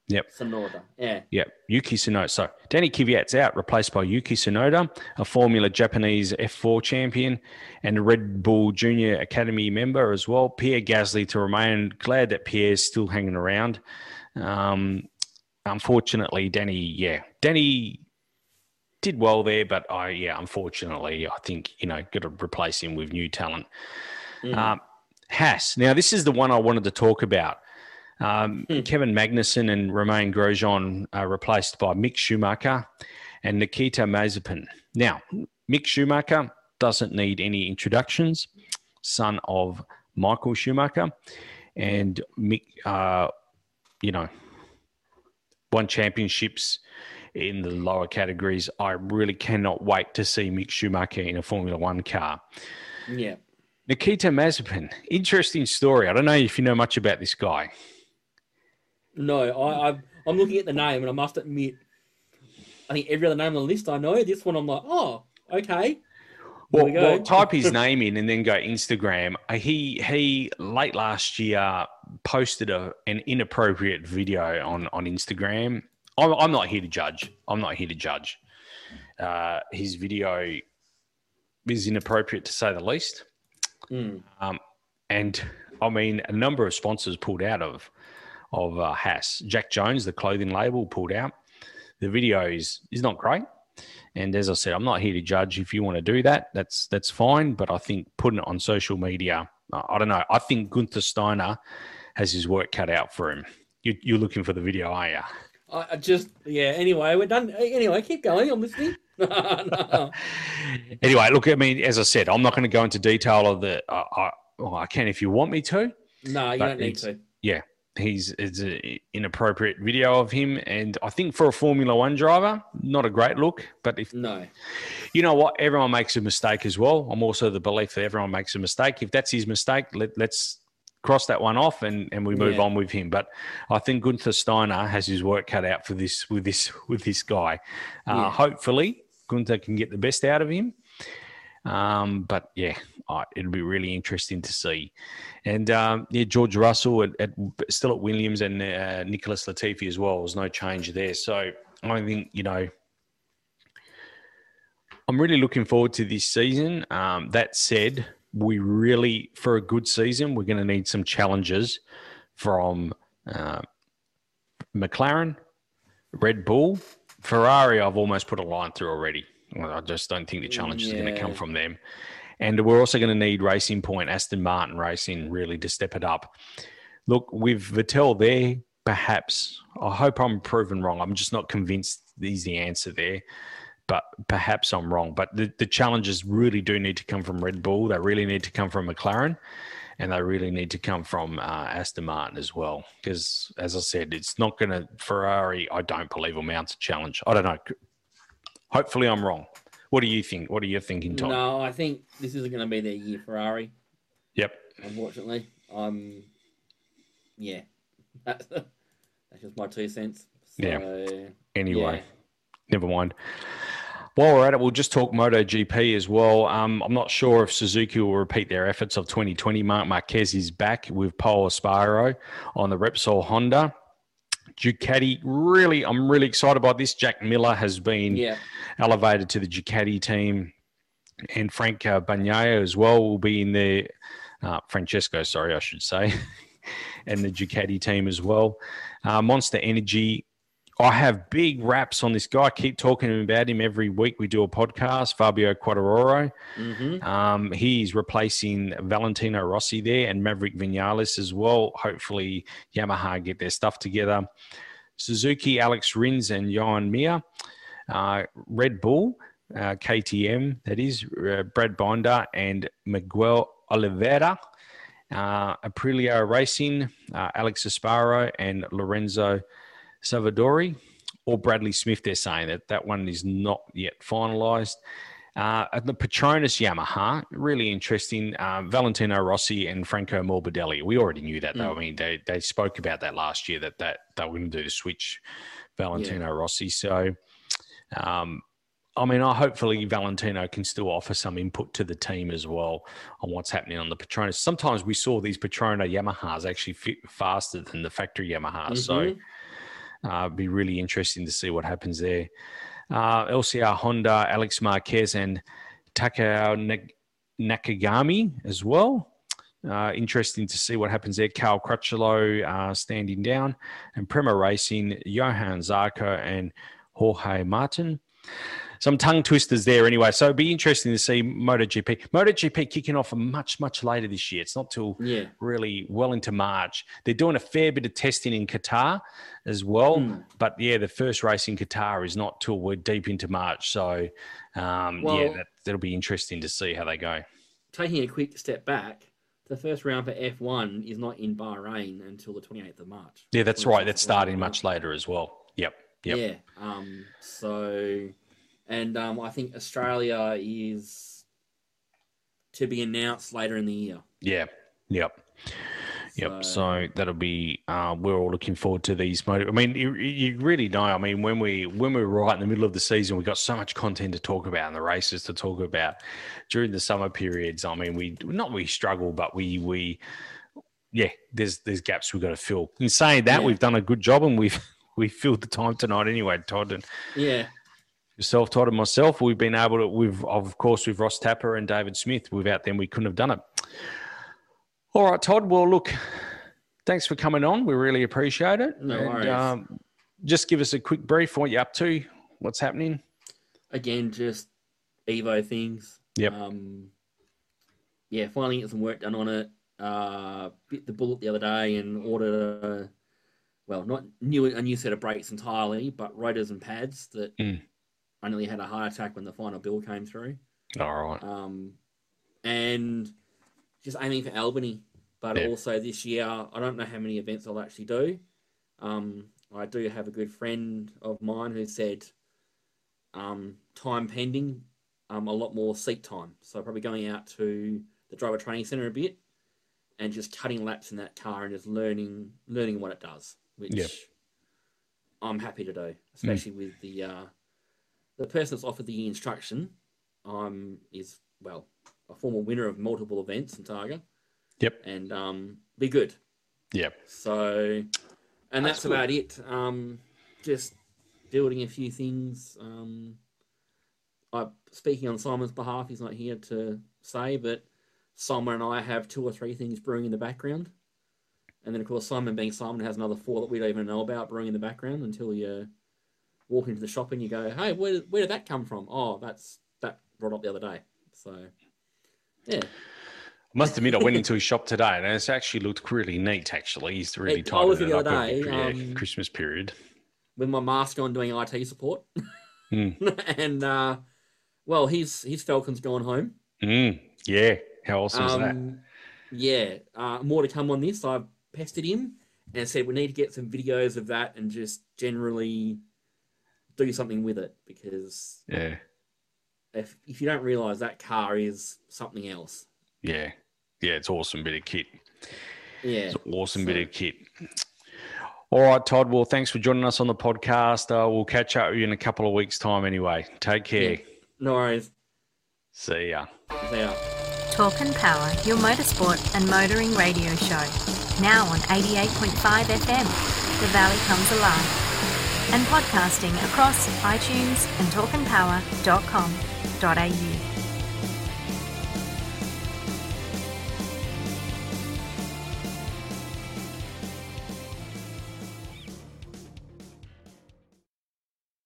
Yep. Tsunoda. Yeah. Yep. Yuki Tsunoda. So Danny Kvyat's out, replaced by Yuki Tsunoda, a Formula Japanese F4 champion and a Red Bull Junior Academy member as well. Pierre Gasly to remain. Glad that Pierre's still hanging around. Um, unfortunately, Danny, yeah, Danny did well there, but I, yeah, unfortunately, I think you know, got to replace him with new talent. Mm. Um, Haas. Now, this is the one I wanted to talk about. Um, mm. Kevin Magnussen and Romain Grosjean are replaced by Mick Schumacher and Nikita Mazepin. Now, Mick Schumacher doesn't need any introductions, son of Michael Schumacher, and Mick, uh, you know, won championships in the lower categories. I really cannot wait to see Mick Schumacher in a Formula One car. Yeah. Nikita Mazepin, interesting story. I don't know if you know much about this guy. No, I, I I'm looking at the name, and I must admit, I think every other name on the list I know. This one, I'm like, oh, okay. Well, we well, type his [LAUGHS] name in and then go Instagram. He he late last year posted a an inappropriate video on on Instagram. I'm, I'm not here to judge. I'm not here to judge. Uh, his video is inappropriate to say the least. Mm. Um, and I mean, a number of sponsors pulled out of of uh, Haas. Jack Jones, the clothing label, pulled out. The video is is not great. And as I said, I'm not here to judge. If you want to do that, that's that's fine. But I think putting it on social media, I don't know. I think Gunther Steiner has his work cut out for him. You, you're looking for the video, are you? I just yeah. Anyway, we're done. Anyway, keep going. I'm listening. [LAUGHS] [LAUGHS] anyway, look. I mean, as I said, I'm not going to go into detail of the. Uh, I, well, I can if you want me to. No, you don't need to. Yeah, he's it's an inappropriate video of him, and I think for a Formula One driver, not a great look. But if no, you know what, everyone makes a mistake as well. I'm also the belief that everyone makes a mistake. If that's his mistake, let, let's cross that one off and, and we move yeah. on with him. But I think Gunther Steiner has his work cut out for this with this with this guy. Uh, yeah. Hopefully, Gunther can get the best out of him. Um, but yeah, uh, it'll be really interesting to see. And um, yeah, George Russell at, at, still at Williams and uh, Nicholas Latifi as well. There's no change there. So I think you know. I'm really looking forward to this season. Um, that said, we really, for a good season, we're going to need some challenges from uh, McLaren, Red Bull, Ferrari. I've almost put a line through already. I just don't think the challenge yeah. is going to come from them. And we're also going to need Racing Point, Aston Martin Racing, really to step it up. Look, with Vettel there, perhaps, I hope I'm proven wrong. I'm just not convinced he's the answer there but perhaps I'm wrong. But the, the challenges really do need to come from Red Bull. They really need to come from McLaren, and they really need to come from uh, Aston Martin as well. Because as I said, it's not going to Ferrari. I don't believe will mount a challenge. I don't know. Hopefully, I'm wrong. What do you think? What are you thinking, Tom? No, I think this isn't going to be their year, Ferrari. Yep. Unfortunately, I'm. Yeah, that's, [LAUGHS] that's just my two cents. So, yeah. Anyway, yeah. never mind. While we're at it, we'll just talk MotoGP as well. Um, I'm not sure if Suzuki will repeat their efforts of 2020. Marc Marquez is back with Pol Espargaro on the Repsol Honda. Ducati, really, I'm really excited about this. Jack Miller has been yeah. elevated to the Ducati team, and Frank uh, Bagnaia as well will be in the uh, Francesco, sorry, I should say, [LAUGHS] and the Ducati team as well. Uh, Monster Energy I have big raps on this guy. I keep talking about him every week. We do a podcast, Fabio Quartararo. Mm-hmm. Um, he's replacing Valentino Rossi there and Maverick Vinales as well. Hopefully, Yamaha get their stuff together. Suzuki, Alex Rins, and Joan Mir. Uh, Red Bull, uh, KTM, that is, uh, Brad Binder and Miguel Oliveira. Uh, Aprilia Racing, uh, Alex Espargaro, and Lorenzo Savadori or Bradley Smith, they're saying that that one is not yet finalised. Uh, the Petronas Yamaha, really interesting. Uh, Valentino Rossi and Franco Morbidelli. We already knew that, though. Mm. I mean, they, they spoke about that last year that, that they were going to do the switch, Valentino yeah. Rossi. So, um, I mean, I hopefully Valentino can still offer some input to the team as well on what's happening on the Petronas. Sometimes we saw these Petrona Yamahas actually fit faster than the factory Yamahas. Mm-hmm. So uh, be really interesting to see what happens there. Uh, LCR Honda, Alex Marquez, and Takao Nakagami as well. Uh, interesting to see what happens there. Cal Crutchlow uh, standing down, and Pramac Racing, Johann Zarco, and Jorge Martin some tongue twisters there anyway. So it'd be interesting to see MotoGP. MotoGP kicking off much, much later this year. It's not till yeah. really well into March. They're doing a fair bit of testing in Qatar as well. Mm. But yeah, the first race in Qatar is not till we're deep into March. So um, well, yeah, that, that'll be interesting to see how they go. Taking a quick step back, the first round for F1 is not in Bahrain until the 28th of March. Yeah, that's right. That's starting much later as well. Yep. Yep. Yeah. Um, so and um, I think Australia is to be announced later in the year. Yeah. Yep. Yep. So, so that'll be. Uh, we're all looking forward to these. I mean, you, you, really know. I mean, when we when we're right in the middle of the season, we got so much content to talk about and the races to talk about during the summer periods. I mean, we not we struggle, but we we yeah, there's there's gaps we've got to fill. In saying that, yeah. we've done a good job and we've [LAUGHS] we filled the time tonight anyway, Todd. And yeah, yourself, Todd, and myself, we've been able to, we've, of course, with Ross Tapper and David Smith. Without them, we couldn't have done it. All right, Todd. Well, look, thanks for coming on. We really appreciate it. No and, worries. Um, just give us a quick brief. What you're up to? What's happening? again, just Evo things. Yep. Um, yeah, finally get some work done on it. Uh, bit the bullet the other day and ordered a, well, not new a new set of brakes entirely, but rotors and pads that Mm. I nearly had a heart attack when the final bill came through. All right. Um, and just aiming for Albany, but Yeah. also this year I don't know how many events I'll actually do. Um, I do have a good friend of mine who said, um, time pending, um, a lot more seat time. So probably going out to the driver training center a bit and just cutting laps in that car and just learning learning what it does, which Yep. I'm happy to do, especially with the uh, the person that's offered the instruction. Um, is well a former winner of multiple events in Targa. Yep. and um, be good. Yep. So, and That's that's, about it. Um, just building a few things. Um, I speaking on Simon's behalf, he's not here to say, but Simon and I have two or three things brewing in the background, and then of course Simon, being Simon, has another four that we don't even know about brewing in the background until you walk into the shop and you go, "Hey, where where did that come from?" Oh, that's that brought up the other day. So, yeah. I must admit, I went into his shop today, and it's actually looked really neat. Actually, he's really It- I was the other day, the yeah, um, Christmas period. with my mask on doing IT support. Hmm. [LAUGHS] and uh, well, his his Falcon's gone home. Mm, yeah, how awesome is that? Um, yeah, uh, more to come on this. I've pestered him and said we need to get some videos of that and just generally do something with it because Yeah, if if you don't realize that car is something else. yeah, yeah. It's awesome bit of kit. Yeah, It's an awesome bit of kit. All right, Todd. Well, thanks for joining us on the podcast. Uh, we'll catch up with you in a couple of weeks' time. Anyway, take care. no worries. See ya. See ya. Talking Power, your motorsport and motoring radio show. Now on 88.5 FM. The Valley comes alive. And podcasting across iTunes and talkingpower.com.au.